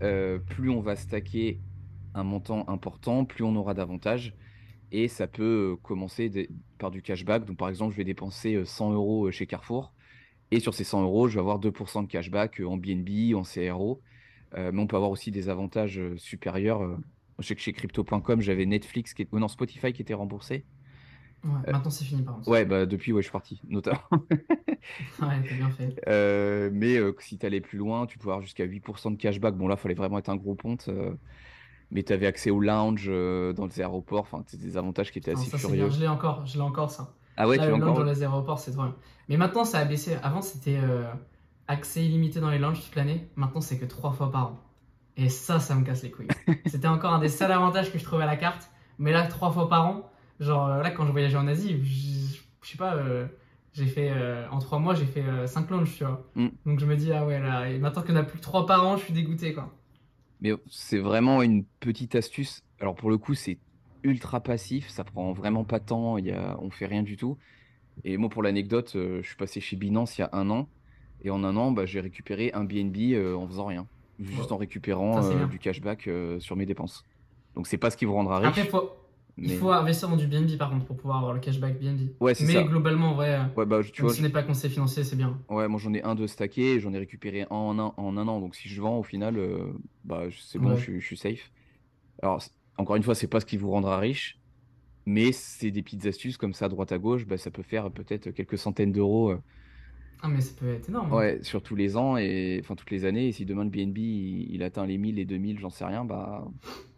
plus on va stacker un montant important, plus on aura d'avantages. Et ça peut euh, commencer par du cashback. Donc, par exemple, je vais dépenser euh, 100 euros euh, chez Carrefour. Et sur ces 100 euros, je vais avoir 2% de cashback euh, en BNB, en CRO. Euh, mais on peut avoir aussi des avantages euh, supérieurs. euh. Je sais que chez crypto.com, j'avais Netflix, qui est... oh non, Spotify qui était remboursé. Ouais, euh, maintenant c'est fini par contre. Ouais, bah depuis, ouais, je suis parti, notamment. Ouais, t'as bien fait. Euh, mais euh, si tu allais plus loin, tu pouvais avoir jusqu'à 8% de cashback. Bon, là, il fallait vraiment être un gros ponte. Mais tu avais accès au lounge euh, dans les aéroports. Enfin, c'était des avantages qui étaient assez ça c'est bien, furieux. je l'ai encore, je l'ai encore ça. Ah ouais, Là, tu le l'as lounge encore? dans les aéroports, c'est bien. Mais maintenant, ça a baissé. Avant, c'était euh, accès illimité dans les lounges toute l'année. Maintenant, c'est que trois fois par an. Et ça, ça me casse les couilles. C'était encore un des seuls avantages que je trouvais à la carte. Mais là, trois fois par an, genre euh, là, quand je voyageais en Asie, je sais pas, euh, j'ai fait euh, en trois mois, j'ai fait euh, cinq lounges, tu vois. Mm. Donc je me dis, ah ouais, là, et maintenant en a plus que trois par an, je suis dégoûté, quoi. Mais c'est vraiment une petite astuce. Alors pour le coup, c'est ultra passif, ça prend vraiment pas de temps, y a... on fait rien du tout. Et moi, pour l'anecdote, euh, je suis passé chez Binance il y a un an. Et en un an, bah, j'ai récupéré un BNB euh, en faisant rien. Juste en récupérant Ça, euh, du cashback sur mes dépenses. Donc c'est pas ce qui vous rendra Après, riche. Il faut investir dans du BNB par contre pour pouvoir avoir le cashback BNB. ouais, c'est Mais ça. globalement, euh, Ouais, bah, tu vois, si ce n'est pas conseil financier, c'est bien. Ouais, moi j'en ai un de stacké, j'en ai récupéré un en un, en un an. Donc si je vends au final, euh, bah c'est bon, Ouais. je, suis- je suis safe. Alors encore une fois, c'est pas ce qui vous rendra riche, mais c'est des petites astuces comme ça à droite à gauche, bah, ça peut faire peut-être quelques centaines d'euros euh, Ah, mais ça peut être énorme. hein. ouais, sur tous les ans et enfin toutes les années. Et si demain le BNB il, il atteint les 1000, les 2000, j'en sais rien, bah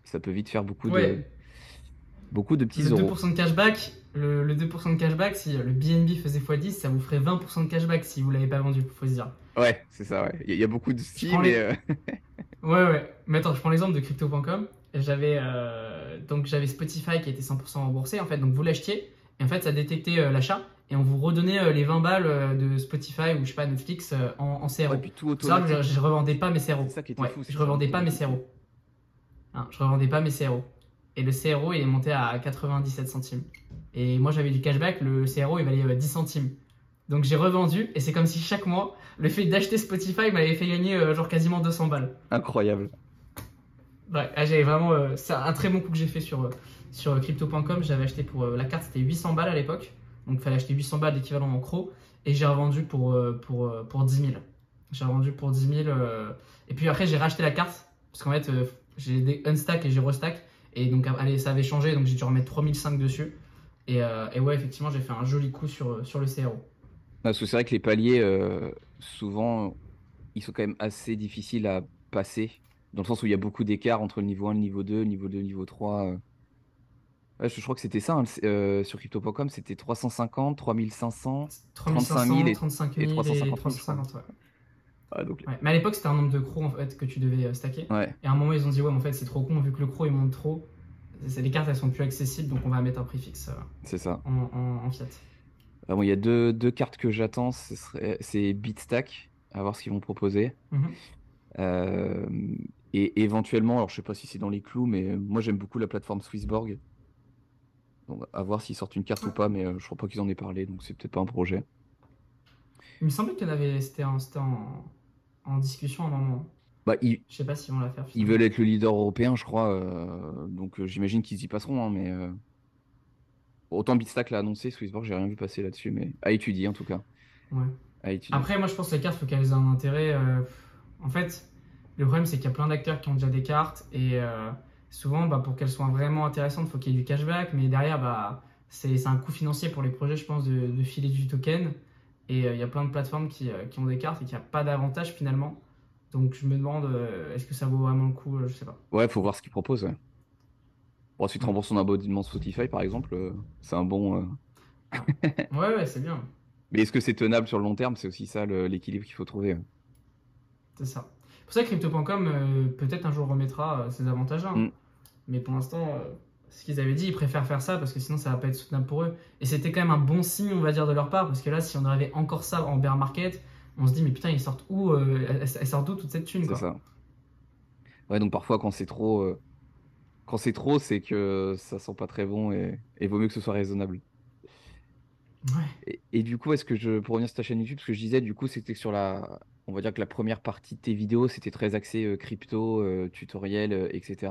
ça peut vite faire beaucoup de Ouais, beaucoup de petits le euros. 2% de cashback, le, le 2% de cashback, si le BNB faisait x10, ça vous ferait 20% de cashback si vous l'avez pas vendu, faut se dire. Ouais, c'est ça. Ouais. Il y, a- il y a beaucoup de styles, les- euh, Ouais, ouais. Mais attends, je prends l'exemple de crypto.com. J'avais euh, donc j'avais Spotify qui était 100% remboursé en fait. Donc vous l'achetiez et en fait ça détectait euh, l'achat et on vous redonnait euh, les 20 balles de Spotify ou je sais pas Netflix en, en CRO. ouais, puis tout C'est vrai que automatique. je, je revendais pas mes CRO. C'est ça qui était Ouais, fou, je revendais pas mes. CRO. Hein, je revendais pas mes CRO. Et le CRO il est monté à 97 centimes. Et moi j'avais du cashback, le CRO il valait euh, 10 centimes. Donc j'ai revendu et c'est comme si chaque mois le fait d'acheter Spotify m'avait fait gagner euh, genre quasiment 200 balles. Incroyable. Ouais, ah, j'avais vraiment. euh, c'est un très bon coup que j'ai fait sur, euh, sur euh, crypto.com. J'avais acheté pour euh, la carte, c'était 800 balles à l'époque. Donc il fallait acheter 800 balles d'équivalent en CRO. Et j'ai revendu pour, euh, pour, euh, pour 10 000. J'ai revendu pour 10 000. euh, Et puis après, j'ai racheté la carte. Parce qu'en fait, euh, j'ai des unstack et j'ai restack. Et donc, allez, ça avait changé. Donc j'ai dû remettre 3005 dessus. Et, euh, et ouais, effectivement, j'ai fait un joli coup sur, euh, sur le CRO. Parce que c'est vrai que les paliers, euh, souvent, ils sont quand même assez difficiles à passer, dans le sens où il y a beaucoup d'écart entre le niveau 1, le niveau 2, le niveau 2, le niveau 3. euh. Ouais, je, je crois que c'était ça, hein, euh, sur crypto.com, c'était 350, 3500, 35 000 et, 35 et 000 et 350 000, je crois. 350, ouais. Ah, donc, Ouais. Mais à l'époque, c'était un nombre de crocs en fait, que tu devais euh, stacker. ouais, Et à un moment, ils ont dit, ouais, mais en fait, c'est trop con, vu que le croc il monte trop, c'est- les cartes elles sont plus accessibles, donc on va mettre un prix fixe euh, c'est ça. en, en, en fiat. Ah, bon, il y a deux, deux cartes que j'attends, ce c'est Bitstack, à voir ce qu'ils vont proposer. Mhm. Euh, et éventuellement, alors je sais pas si c'est dans les clous, mais moi j'aime beaucoup la plateforme Swissborg. Donc à voir s'ils sortent une carte ou pas, mais je crois pas qu'ils en aient parlé, donc c'est peut-être pas un projet. Il me semblait qu'il y en avait, c'était en, en, discussion à un moment. Bah, ils, Je sais pas si on la faire. ils veulent être le leader européen, je crois. euh, donc euh, j'imagine qu'ils y passeront. hein, mais euh, autant Bitstack l'a annoncé, Swissborg, j'ai rien vu passer là-dessus. Mais à étudier en tout cas. Ouais. À étudier. Après, moi, je pense que les cartes, faut qu'elles aient un intérêt. En fait, le problème, c'est qu'il y a plein d'acteurs qui ont déjà des cartes et souvent, bah, pour qu'elles soient vraiment intéressantes, il faut qu'il y ait du cashback. Mais derrière, bah, c'est c'est un coût financier pour les projets, je pense, de, de filer du token. Et euh, il y a plein de plateformes qui, euh, qui ont des cartes et qui n'ont pas d'avantage finalement. Donc, je me demande, euh, est-ce que ça vaut vraiment le coup Je sais pas. Ouais, faut voir ce qu'ils proposent. Ouais. Bon, si tu rembourses ton abonnement Spotify, par exemple, euh, c'est un bon. euh, Ouais, ouais, c'est bien. Mais est-ce que c'est tenable sur le long terme? C'est aussi ça l'équilibre qu'il faut trouver. C'est ça. C'est pour ça que Crypto.com, euh, peut-être un jour remettra ces avantages-là. hein. Mm. Mais pour l'instant, ce qu'ils avaient dit, ils préfèrent faire ça parce que sinon ça va pas être soutenable pour eux. Et c'était quand même un bon signe, on va dire, de leur part. Parce que là, si on avait encore ça en bear market, on se dit, mais putain, ils sortent où euh, Elle elle sort d'où toute cette thune C'est ça. Ouais, donc parfois quand c'est trop, euh, quand c'est trop, c'est que ça sent pas très bon et et vaut mieux que ce soit raisonnable. Ouais. Et, et du coup, est-ce que je, pour revenir sur ta chaîne YouTube, ce que je disais, du coup, c'était que sur la, on va dire que la première partie de tes vidéos, c'était très axé euh, crypto, tutoriel, etc.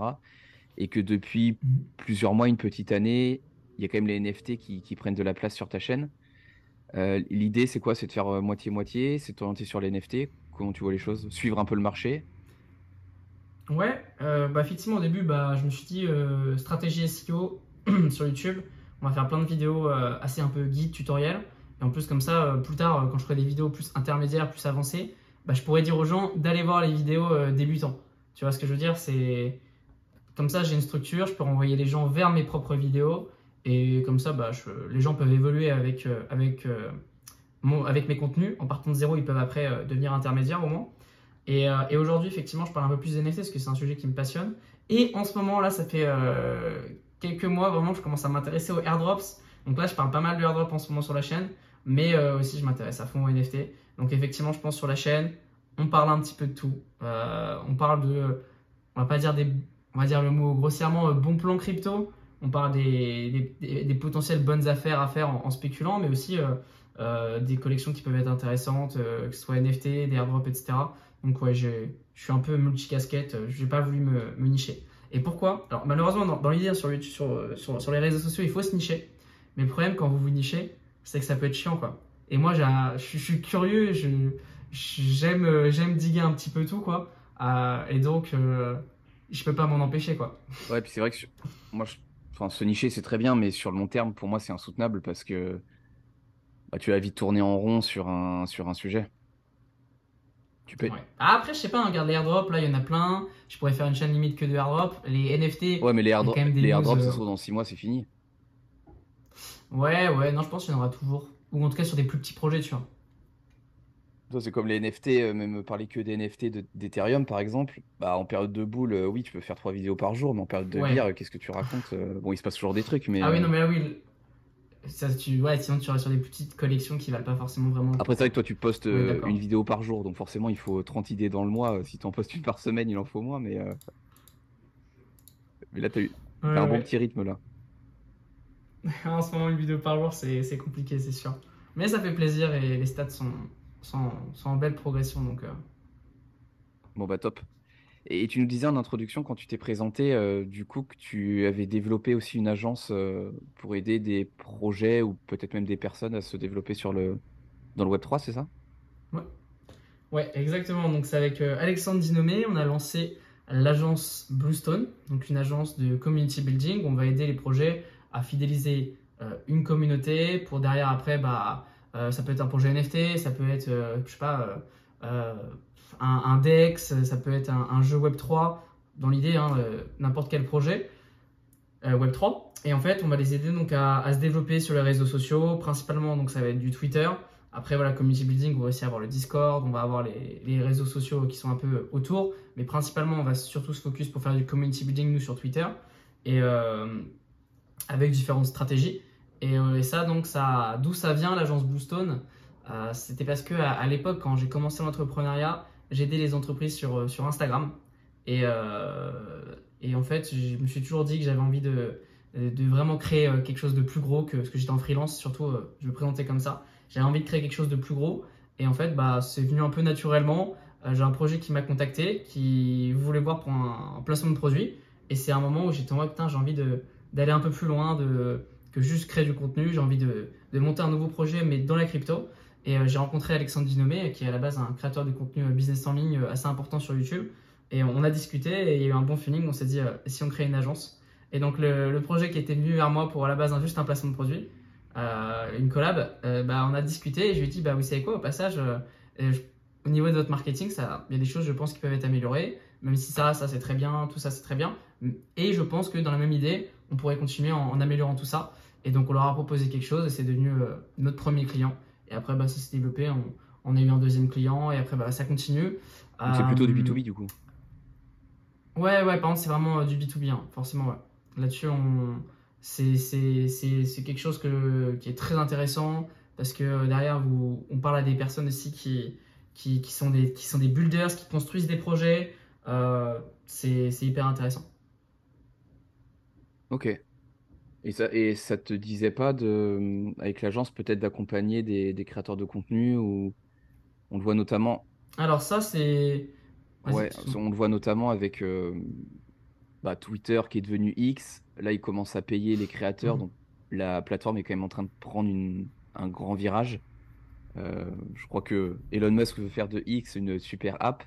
Et que depuis Mhm. plusieurs mois, une petite année, il y a quand même les NFT qui, qui prennent de la place sur ta chaîne. Euh, l'idée, c'est quoi? C'est de faire euh, moitié-moitié, c'est de t'orienter sur les NFT. Comment tu vois les choses? Suivre un peu le marché? Ouais, euh, bah effectivement au début bah, je me suis dit euh, stratégie SEO sur YouTube, on va faire plein de vidéos assez un peu guide, tutoriel, et en plus comme ça plus tard quand je ferai des vidéos plus intermédiaires, plus avancées, bah, je pourrais dire aux gens d'aller voir les vidéos débutants. Tu vois ce que je veux dire? C'est comme ça j'ai une structure, je peux renvoyer les gens vers mes propres vidéos, et comme ça bah, les gens peuvent évoluer avec, euh, euh, avec mes contenus. En partant de zéro, ils peuvent après euh, devenir intermédiaires au moins. Et, aujourd'hui, effectivement, je parle un peu plus des NFT parce que c'est un sujet qui me passionne. Et en ce moment, là, ça fait quelques mois vraiment je commence à m'intéresser aux airdrops. Donc là, je parle pas mal de airdrops en ce moment sur la chaîne, mais aussi je m'intéresse à fond aux NFT. Donc effectivement, je pense sur la chaîne, on parle un petit peu de tout. On parle de, on va pas dire des, on va dire le mot grossièrement, euh, bon plan crypto. On parle des, des, potentielles bonnes affaires à faire en, spéculant, mais aussi euh, euh, des collections qui peuvent être intéressantes, que ce soit NFT, des airdrops, etc. Donc ouais, je suis un peu multicasquette, euh, j'ai pas voulu me, nicher. Et pourquoi? Alors malheureusement, dans, l'idée sur, sur, sur, les réseaux sociaux, il faut se nicher. Mais le problème quand vous vous nichez, c'est que ça peut être chiant quoi. Et moi, je, suis- je curieux, je, je- j'aime j'aime diguer un petit peu tout quoi. Et donc, je peux pas m'en empêcher quoi. Ouais, puis c'est vrai que moi, je- enfin, se nicher, c'est très bien, mais sur le long terme, pour moi, c'est insoutenable parce que bah, tu vas vite tourner en rond sur un, sur un sujet. Tu peux... Ouais. Ah, après, je sais pas, hein, regarde les airdrops, là il y en a plein. Je pourrais faire une chaîne limite que de airdrops. Les NFT, Ouais, mais les, airdro- les airdrops, ça euh, se trouve, dans 6 mois, c'est fini. ouais, ouais, non, je pense qu'il y en aura toujours. Ou en tout cas sur des plus petits projets, tu vois. C'est comme les NFT, euh, même parler que des NFT de- d'Ethereum, par exemple. Bah, en période de boule, euh, oui, tu peux faire trois vidéos par jour, mais en période de Ouais. bière, euh, qu'est-ce que tu racontes? Euh, Bon, il se passe toujours des trucs, mais Ah oui, euh, non, mais là, oui. le- Ça, tu... Ouais, sinon tu iras sur des petites collections qui valent pas forcément vraiment. le après, c'est vrai que toi, tu postes Oui, euh, d'accord. une vidéo par jour, donc forcément, il faut 30 idées dans le mois. Euh, Si tu en postes une par semaine, il en faut moins, mais, euh, mais là, t'as eu... t'as un Ouais, bon petit rythme, là. en ce moment, une vidéo par jour, c'est c'est compliqué, c'est sûr. Mais ça fait plaisir et les stats sont, sont, sont en belle progression. Donc, euh, Bon, bah, top. Et tu nous disais en introduction, quand tu t'es présenté, euh, du coup, que tu avais développé aussi une agence euh, pour aider des projets ou peut-être même des personnes à se développer sur le... dans le Web3, c'est ça? ouais. Ouais, exactement. Donc, c'est avec euh, Alexandre Dinomé, on a lancé l'agence Bluestone, donc une agence de community building. On va aider les projets à fidéliser une communauté pour derrière, après, bah, ça peut être un projet NFT, ça peut être, euh, je sais pas, euh, euh, un, DEX, ça peut être un, jeu Web3, dans l'idée, hein, euh, n'importe quel projet euh, Web3. Et en fait, on va les aider donc à, se développer sur les réseaux sociaux, principalement, donc ça va être du Twitter. Après, voilà, community building, on va aussi avoir le Discord, on va avoir les, réseaux sociaux qui sont un peu autour, mais principalement, on va surtout se focus pour faire du community building, nous, sur Twitter, et euh, avec différentes stratégies. Et, euh, et ça, donc, ça, d'où ça vient, l'agence Bluestone Euh, C'était parce que à, l'époque, quand j'ai commencé l'entrepreneuriat, j'aidais les entreprises sur, euh, sur Instagram. Et, et en fait, je me suis toujours dit que j'avais envie de, de vraiment créer quelque chose de plus gros que ce que j'étais en freelance, surtout, je me présentais comme ça. J'avais envie de créer quelque chose de plus gros. Et en fait, bah, c'est venu un peu naturellement. j'ai un projet qui m'a contacté, qui voulait voir pour un, placement de produit. Et c'est un moment où j'étais en mode, putain, j'ai envie d'aller un peu plus loin, de, que juste créer du contenu. J'ai envie de, monter un nouveau projet, mais dans la crypto. Et j'ai rencontré Alexandre Dinomé, qui est à la base un créateur de contenu business en ligne assez important sur YouTube. Et on a discuté et il y a eu un bon feeling. On s'est dit, si on crée une agence Et donc, le, projet qui était venu vers moi pour à la base juste un placement de produit, euh, une collab, euh, bah, on a discuté et je lui ai dit, bah, vous savez quoi, au passage, euh, au niveau de votre marketing, il y a des choses, je pense, qui peuvent être améliorées, même si ça, ça c'est très bien, tout ça c'est très bien. Et je pense que dans la même idée, on pourrait continuer en, améliorant tout ça. Et donc, on leur a proposé quelque chose et c'est devenu notre premier client. Et après, bah, ça s'est développé, on, on, a eu un deuxième client et après, bah, ça continue. c'est plutôt du B2B du coup Ouais, ouais, par contre, c'est vraiment du B2B, hein, forcément, ouais. Là-dessus, on c'est quelque chose que, qui est très intéressant parce que derrière, vous, on parle à des personnes aussi qui, qui, qui, sont, des, qui sont des builders, qui construisent des projets. Euh, c'est hyper intéressant. Ok. Et ça, et ça te disait pas de, avec l'agence peut-être d'accompagner des, des, créateurs de contenu ou on le voit notamment. Alors ça c'est. Ouais, on le voit notamment avec euh, bah, Twitter qui est devenu X. Là, il commence à payer les créateurs. Mhm. Donc, la plateforme est quand même en train de prendre un grand virage. Euh, je crois que Elon Musk veut faire de X une super app.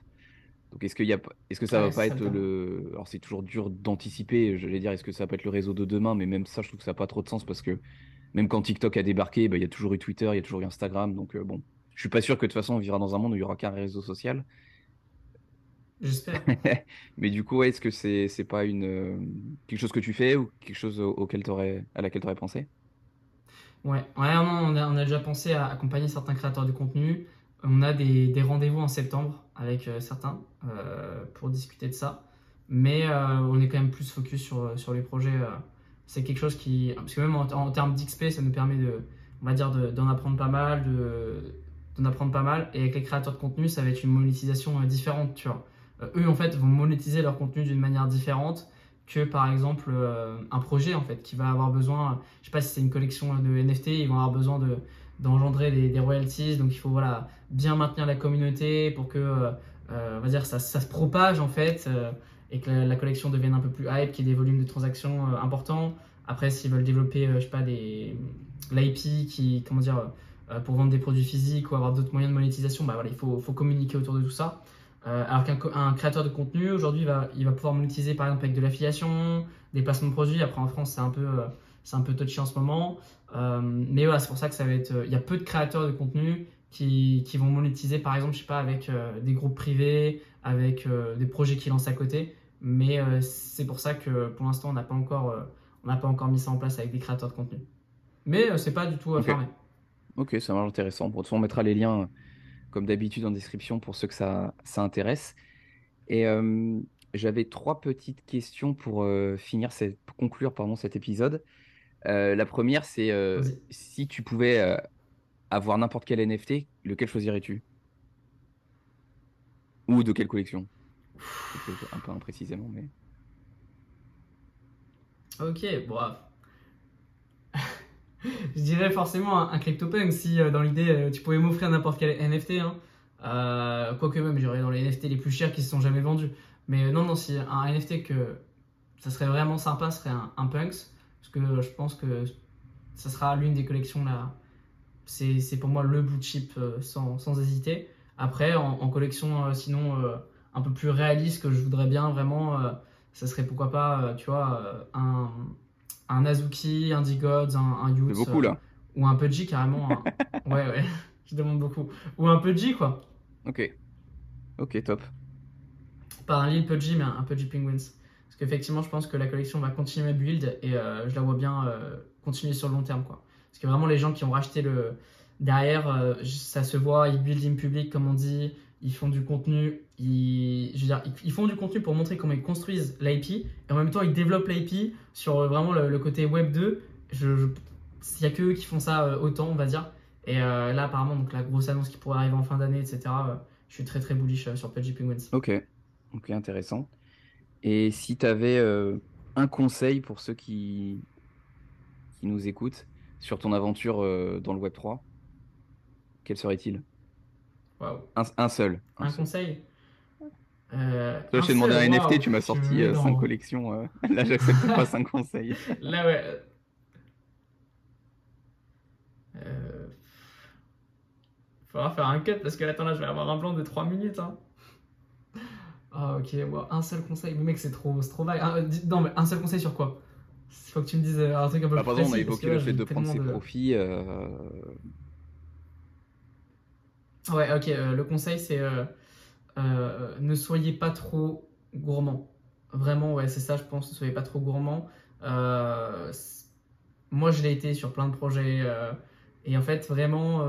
Donc, est-ce, qu'il y a, est-ce que ça va pas être le. Alors, c'est toujours dur d'anticiper. J'allais dire, est-ce que ça va pas être le réseau de demain Mais même ça, je trouve que ça n'a pas trop de sens parce que même quand TikTok a débarqué, bah, il y a toujours eu Twitter, il y a toujours eu Instagram. Donc, euh, bon, je suis pas sûr que de toute façon, on vivra dans un monde où il n'y aura qu'un réseau social. J'espère. Mais du coup, est-ce que c'est c'est pas une euh, quelque chose que tu fais ou quelque chose auquel à laquelle tu aurais pensé? Ouais, ouais on, a, on a déjà pensé à accompagner certains créateurs de contenu. On a des, des rendez-vous en septembre avec euh, certains euh, pour discuter de ça. Mais on est quand même plus focus sur, sur les projets. c'est quelque chose qui. Parce que même en, termes d'XP, ça nous permet de, on va dire, d'en apprendre pas mal, de, apprendre pas mal. Et avec les créateurs de contenu, ça va être une monétisation différente, tu vois. Euh, eux en fait vont monétiser leur contenu d'une manière différente que par exemple euh, un projet en fait qui va avoir besoin, je sais pas si c'est une collection de NFT, ils vont avoir besoin de d'engendrer des, royalties, donc il faut voilà bien maintenir la communauté pour que euh, on va dire ça, se propage en fait et que la, collection devienne un peu plus hype, qu'il y ait des volumes de transactions importants. Après, s'ils veulent développer, je sais pas, des l'IP qui, comment dire, pour vendre des produits physiques ou avoir d'autres moyens de monétisation, bah voilà, il faut, communiquer autour de tout ça. Euh, alors qu'un créateur de contenu, aujourd'hui, va, il va pouvoir monétiser par exemple avec de l'affiliation, des placements de produits. Après, en France, c'est un peu, euh, c'est un peu touchy en ce moment. Euh, mais voilà, c'est pour ça que ça va être. Il y a peu de créateurs de contenu qui, qui vont monétiser, par exemple, je sais pas, avec des groupes privés, avec des projets qui lancent à côté. Mais c'est pour ça que pour l'instant, on n'a pas encore, on n'a pas encore mis ça en place avec des créateurs de contenu. Mais c'est pas du tout okay. fermé. Ok, ça marche intéressant. Bon, de toute façon, on mettra les liens comme d'habitude en description pour ceux que ça, ça intéresse. Et euh, j'avais trois petites questions pour euh, finir, cette, pour conclure pardon, cet épisode. Euh, la première, c'est si tu pouvais avoir n'importe quel NFT, lequel choisirais-tu? Ou de quelle collection? Un peu imprécisément, mais. Ok, bon, je dirais forcément un, CryptoPunk si euh, dans l'idée euh, tu pouvais m'offrir n'importe quel NFT. Hein. Euh, quoique même, j'irais dans les NFT les plus chers qui se sont jamais vendus. Mais non, non, si un NFT que ça serait vraiment sympa serait un, Punks. Parce que je pense que ça sera l'une des collections là. C'est pour moi le blue chip sans, sans hésiter. Après, en, collection sinon un peu plus réaliste que je voudrais bien vraiment, ça serait pourquoi pas, tu vois, un un Azuki, un D-Gods, un, un Youth. beaucoup là. Euh, ou un Pudgy carrément. ouais, ouais, je demande beaucoup. Ou un Pudgy quoi. Ok. Ok, top. Pas un Lil Pudgy, mais un, Pudgy Penguins. Parce qu'effectivement, je pense que la collection va continuer à build et euh, je la vois bien euh, continuer sur le long terme. Quoi. Parce que vraiment, les gens qui ont racheté le. Derrière, ça se voit, ils build in public, comme on dit ils font du contenu, ils, font du contenu pour montrer comment ils construisent l'IP, et en même temps ils développent l'IP sur euh, vraiment le, côté Web 2. Je, il n'y a que eux qui font ça euh, autant, on va dire. Et euh, là, apparemment, donc la grosse annonce qui pourrait arriver en fin d'année, etc. je suis très très bullish sur Pudgy Penguins. Ok, ok, intéressant. Et si tu avais un conseil pour ceux qui, qui nous écoutent sur ton aventure dans le Web 3, quel serait-il? Waouh. Un, un seul. Un, seul. conseil? Euh, Toi, je t'ai demandé un NFT, tu m'as sorti me mets 5 dans- collections. euh. Là, j'accepte pas 5 conseils. Là, ouais. Euh... Faudra faire un cut parce que là, attends, là, je vais avoir un blanc de 3 minutes. Hein. Ah, ok, un seul conseil. Mais mec, c'est trop, c'est trop vague. Ah, non, mais un seul conseil sur quoi? Il faut que tu me dises euh, un truc un peu Bah, plus par exemple, on a précis, évoqué le fait de prendre ses de- profits. euh, Ouais, ok, euh, le conseil c'est euh, ne soyez pas trop gourmand. Vraiment, ouais, c'est ça, je pense, ne soyez pas trop gourmand. Moi, je l'ai été sur plein de projets. et en fait, vraiment.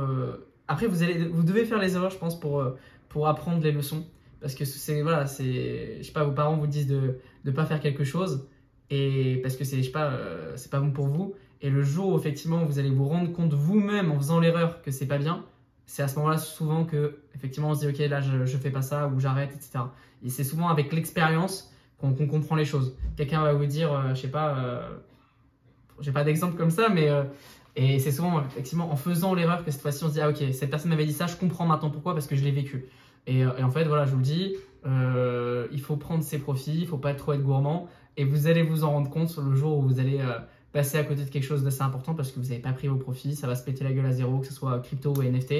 Après, vous, allez, vous devez faire les erreurs, je pense, pour, pour apprendre les leçons. Parce que c'est. Voilà, c'est. Je sais pas, vos parents vous disent de ne pas faire quelque chose. Et parce que c'est, je sais pas, euh, c'est pas bon pour vous. Et le jour où, effectivement, vous allez vous rendre compte vous-même en faisant l'erreur que c'est pas bien c'est à ce moment-là souvent que effectivement on se dit ok là je, je fais pas ça ou j'arrête etc. Et c'est souvent avec l'expérience qu'on qu'on comprend les choses. Quelqu'un va vous dire euh, je sais pas, euh, j'ai pas d'exemple comme ça mais euh, et c'est souvent effectivement en faisant l'erreur que cette fois-ci on se dit ah ok cette personne m'avait dit ça je comprends maintenant pourquoi parce que je l'ai vécu. Et, en fait voilà je vous le dis euh, il faut prendre ses profits, il faut pas trop être gourmand et vous allez vous en rendre compte sur le jour où vous allez euh, passer à côté de quelque chose d'assez important parce que vous n'avez pas pris vos profits, ça va se péter la gueule à zéro, que ce soit crypto ou NFT,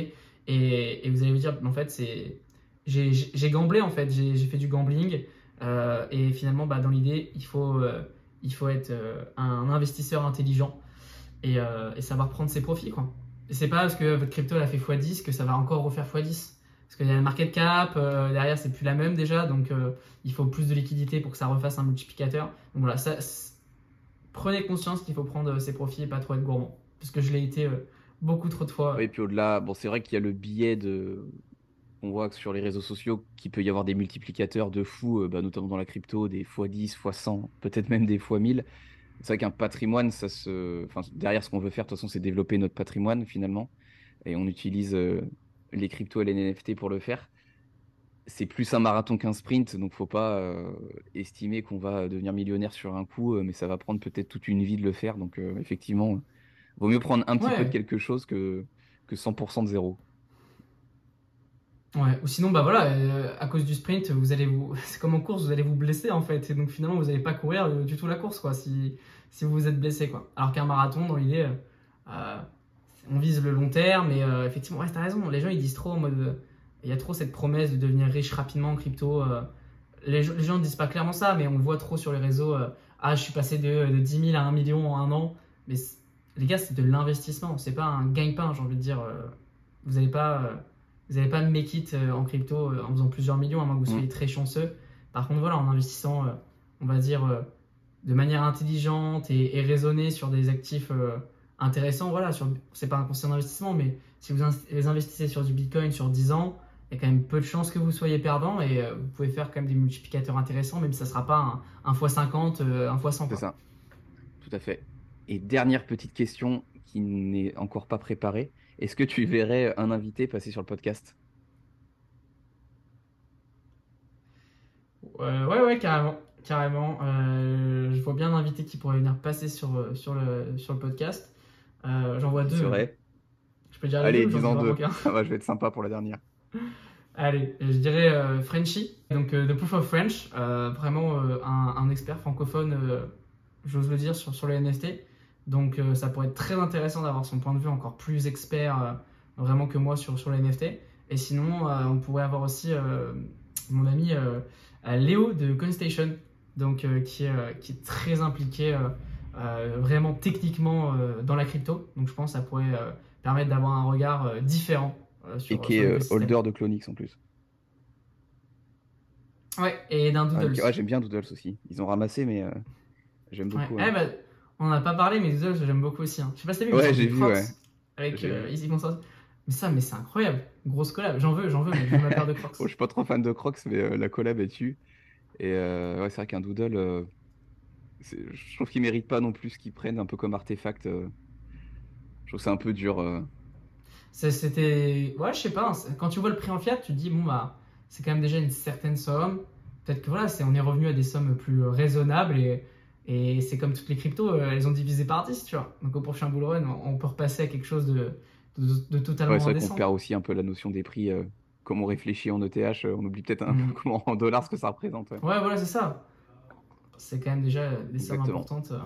et, vous allez vous dire, en fait, c'est j'ai gamblé en fait, j'ai fait du gambling, euh, et finalement, bah, dans l'idée, il faut, il faut être un investisseur intelligent et, savoir prendre ses profits. Quoi. C'est pas parce que votre crypto a fait x10 que ça va encore refaire x10. Parce qu'il y a le market cap, euh, derrière c'est plus la même déjà, donc euh, il faut plus de liquidité pour que ça refasse un multiplicateur. Donc voilà, prenez conscience qu'il faut prendre ses profits et pas trop être gourmand. Parce que je l'ai été euh, beaucoup trop de fois. Et puis au-delà, bon, c'est vrai qu'il y a le biais de. On voit que sur les réseaux sociaux qu'il peut y avoir des multiplicateurs de fous, euh, bah, notamment dans la crypto, des x10, x100, peut-être même des x1000. C'est vrai qu'un patrimoine, ça se. Enfin, derrière, ce qu'on veut faire, de toute façon, c'est développer notre patrimoine finalement. Et on utilise euh, les cryptos et les NFT pour le faire. C'est plus un marathon qu'un sprint, donc faut pas euh, estimer qu'on va devenir millionnaire sur un coup, euh, mais ça va prendre peut-être toute une vie de le faire. Donc euh, effectivement, vaut mieux prendre un petit Ouais. peu de quelque chose que, que 100% de zéro. Ouais, ou sinon, bah voilà, euh, à cause du sprint, vous allez vous. C'est comme en course, vous allez vous blesser en fait. Et donc finalement, vous n'allez pas courir euh, du tout la course, quoi, si, si vous vous êtes blessé, quoi. Alors qu'un marathon, dans l'idée, euh, euh, on vise le long terme, mais euh, effectivement, ouais, t'as raison, les gens ils disent trop en mode. euh, Il y a trop cette promesse de devenir riche rapidement en crypto. euh, les, gens- les gens ne disent pas clairement ça, mais on le voit trop sur les réseaux. ah, je suis passé de, de 10 000 à 1 million en un an. Mais les gars, c'est de l'investissement, c'est pas un gagne-pain, j'ai envie de dire. vous n'allez pas. vous n'allez pas make it en crypto en faisant plusieurs millions, à moins que vous Mm. soyez très chanceux. Par contre, voilà, en investissant, on va dire, de manière intelligente et, et raisonnée sur des actifs euh, intéressants, voilà, c'est pas un conseil d'investissement, mais si vous investissez sur du Bitcoin sur 10 ans, il y a quand même peu de chances que vous soyez perdant et euh, vous pouvez faire quand même des multiplicateurs intéressants, même si ça sera pas un, un x50, euh, un x100. C'est ça. Tout à fait. Et dernière petite question qui n'est encore pas préparée. Est-ce que tu verrais un invité passer sur le podcast? Euh, ouais, ouais, carrément. Carrément. Euh, je vois bien un invité qui pourrait venir passer sur, euh, sur, le, sur le podcast. Euh, J'en vois deux. Je peux dire les Allez, deux ou j'en dis-en dis deux. Ça va, je vais être sympa pour la dernière. Allez, je dirais euh, Frenchy, donc euh, The Proof of French, euh, vraiment euh, un, un expert francophone, j'ose le dire, sur, sur les NFT. Donc ça pourrait être très intéressant d'avoir son point de vue encore plus expert vraiment que moi sur, sur les NFT. Et sinon, on pourrait avoir aussi mon ami Léo de CoinStation, donc qui, est, qui est très impliqué vraiment techniquement euh, dans la crypto. Donc je pense que ça pourrait euh, permettre d'avoir un regard euh, différent euh, sur Et qui est euh, holder de Clonix en plus. Ouais, et d'un Ah, Doodles. Ouais, j'aime bien Doodles aussi. Ils ont ramassé, mais euh, j'aime Ouais. beaucoup. Eh hein. bah, on n'a pas parlé, mais Doodles, j'aime beaucoup aussi. hein. Je sais pas si t'as vu, Ouais, j'ai vu, ouais. Avec euh. Easy Consort. Mais ça, mais c'est incroyable. Grosse collab. J'en veux, j'en veux, mais je veux ma paire de Crocs. Bon, je suis pas trop fan de Crocs, mais euh, la collab est dessus. Et euh, ouais, c'est vrai qu'un Doodle, euh, je trouve qu'ils méritent pas non plus ce qu'ils prennent un peu comme artefact. euh. Je trouve que c'est un peu dur. euh. C'était. Ouais, je sais pas. c'est- Quand tu vois le prix en fiat, tu te dis, bon, bah, c'est quand même déjà une certaine somme. Peut-être que voilà, c'est- on est revenu à des sommes plus euh, raisonnables et, et c'est comme toutes les cryptos, elles ont divisé par 10, tu vois. Donc au prochain bull run, on peut repasser à quelque chose de, de, de totalement Ouais, c'est vrai qu'on perd aussi un peu la notion des prix. euh. comme on réfléchit en ETH, on oublie peut-être un Mm. peu comment en dollars ce que ça représente. ouais. Ouais, voilà, c'est ça. C'est quand même déjà des sommes importantes euh,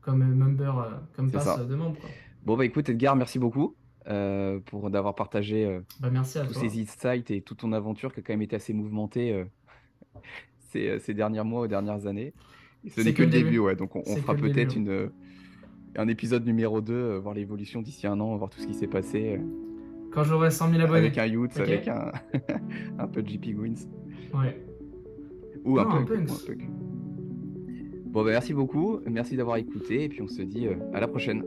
comme euh, member, euh, comme passe ça. de membre. Quoi. Bon, bah écoute, Edgar, merci beaucoup euh, pour d'avoir partagé euh, Bah, merci tous toi. ces insights et toute ton aventure qui a quand même été assez mouvementée euh, ces, ces derniers mois ou dernières années. Ce n'est que que le début, début. ouais. Donc on, fera peut-être une, un épisode numéro 2, euh, voir l'évolution d'ici un an, voir tout ce qui s'est passé Quand j'aurai 100 000 abonnés. avec un youth, avec un, un peu de JP Gwins. Ouais. Ou un Non, un. Bon, bah merci beaucoup, merci d'avoir écouté, et puis on se dit euh, à la prochaine.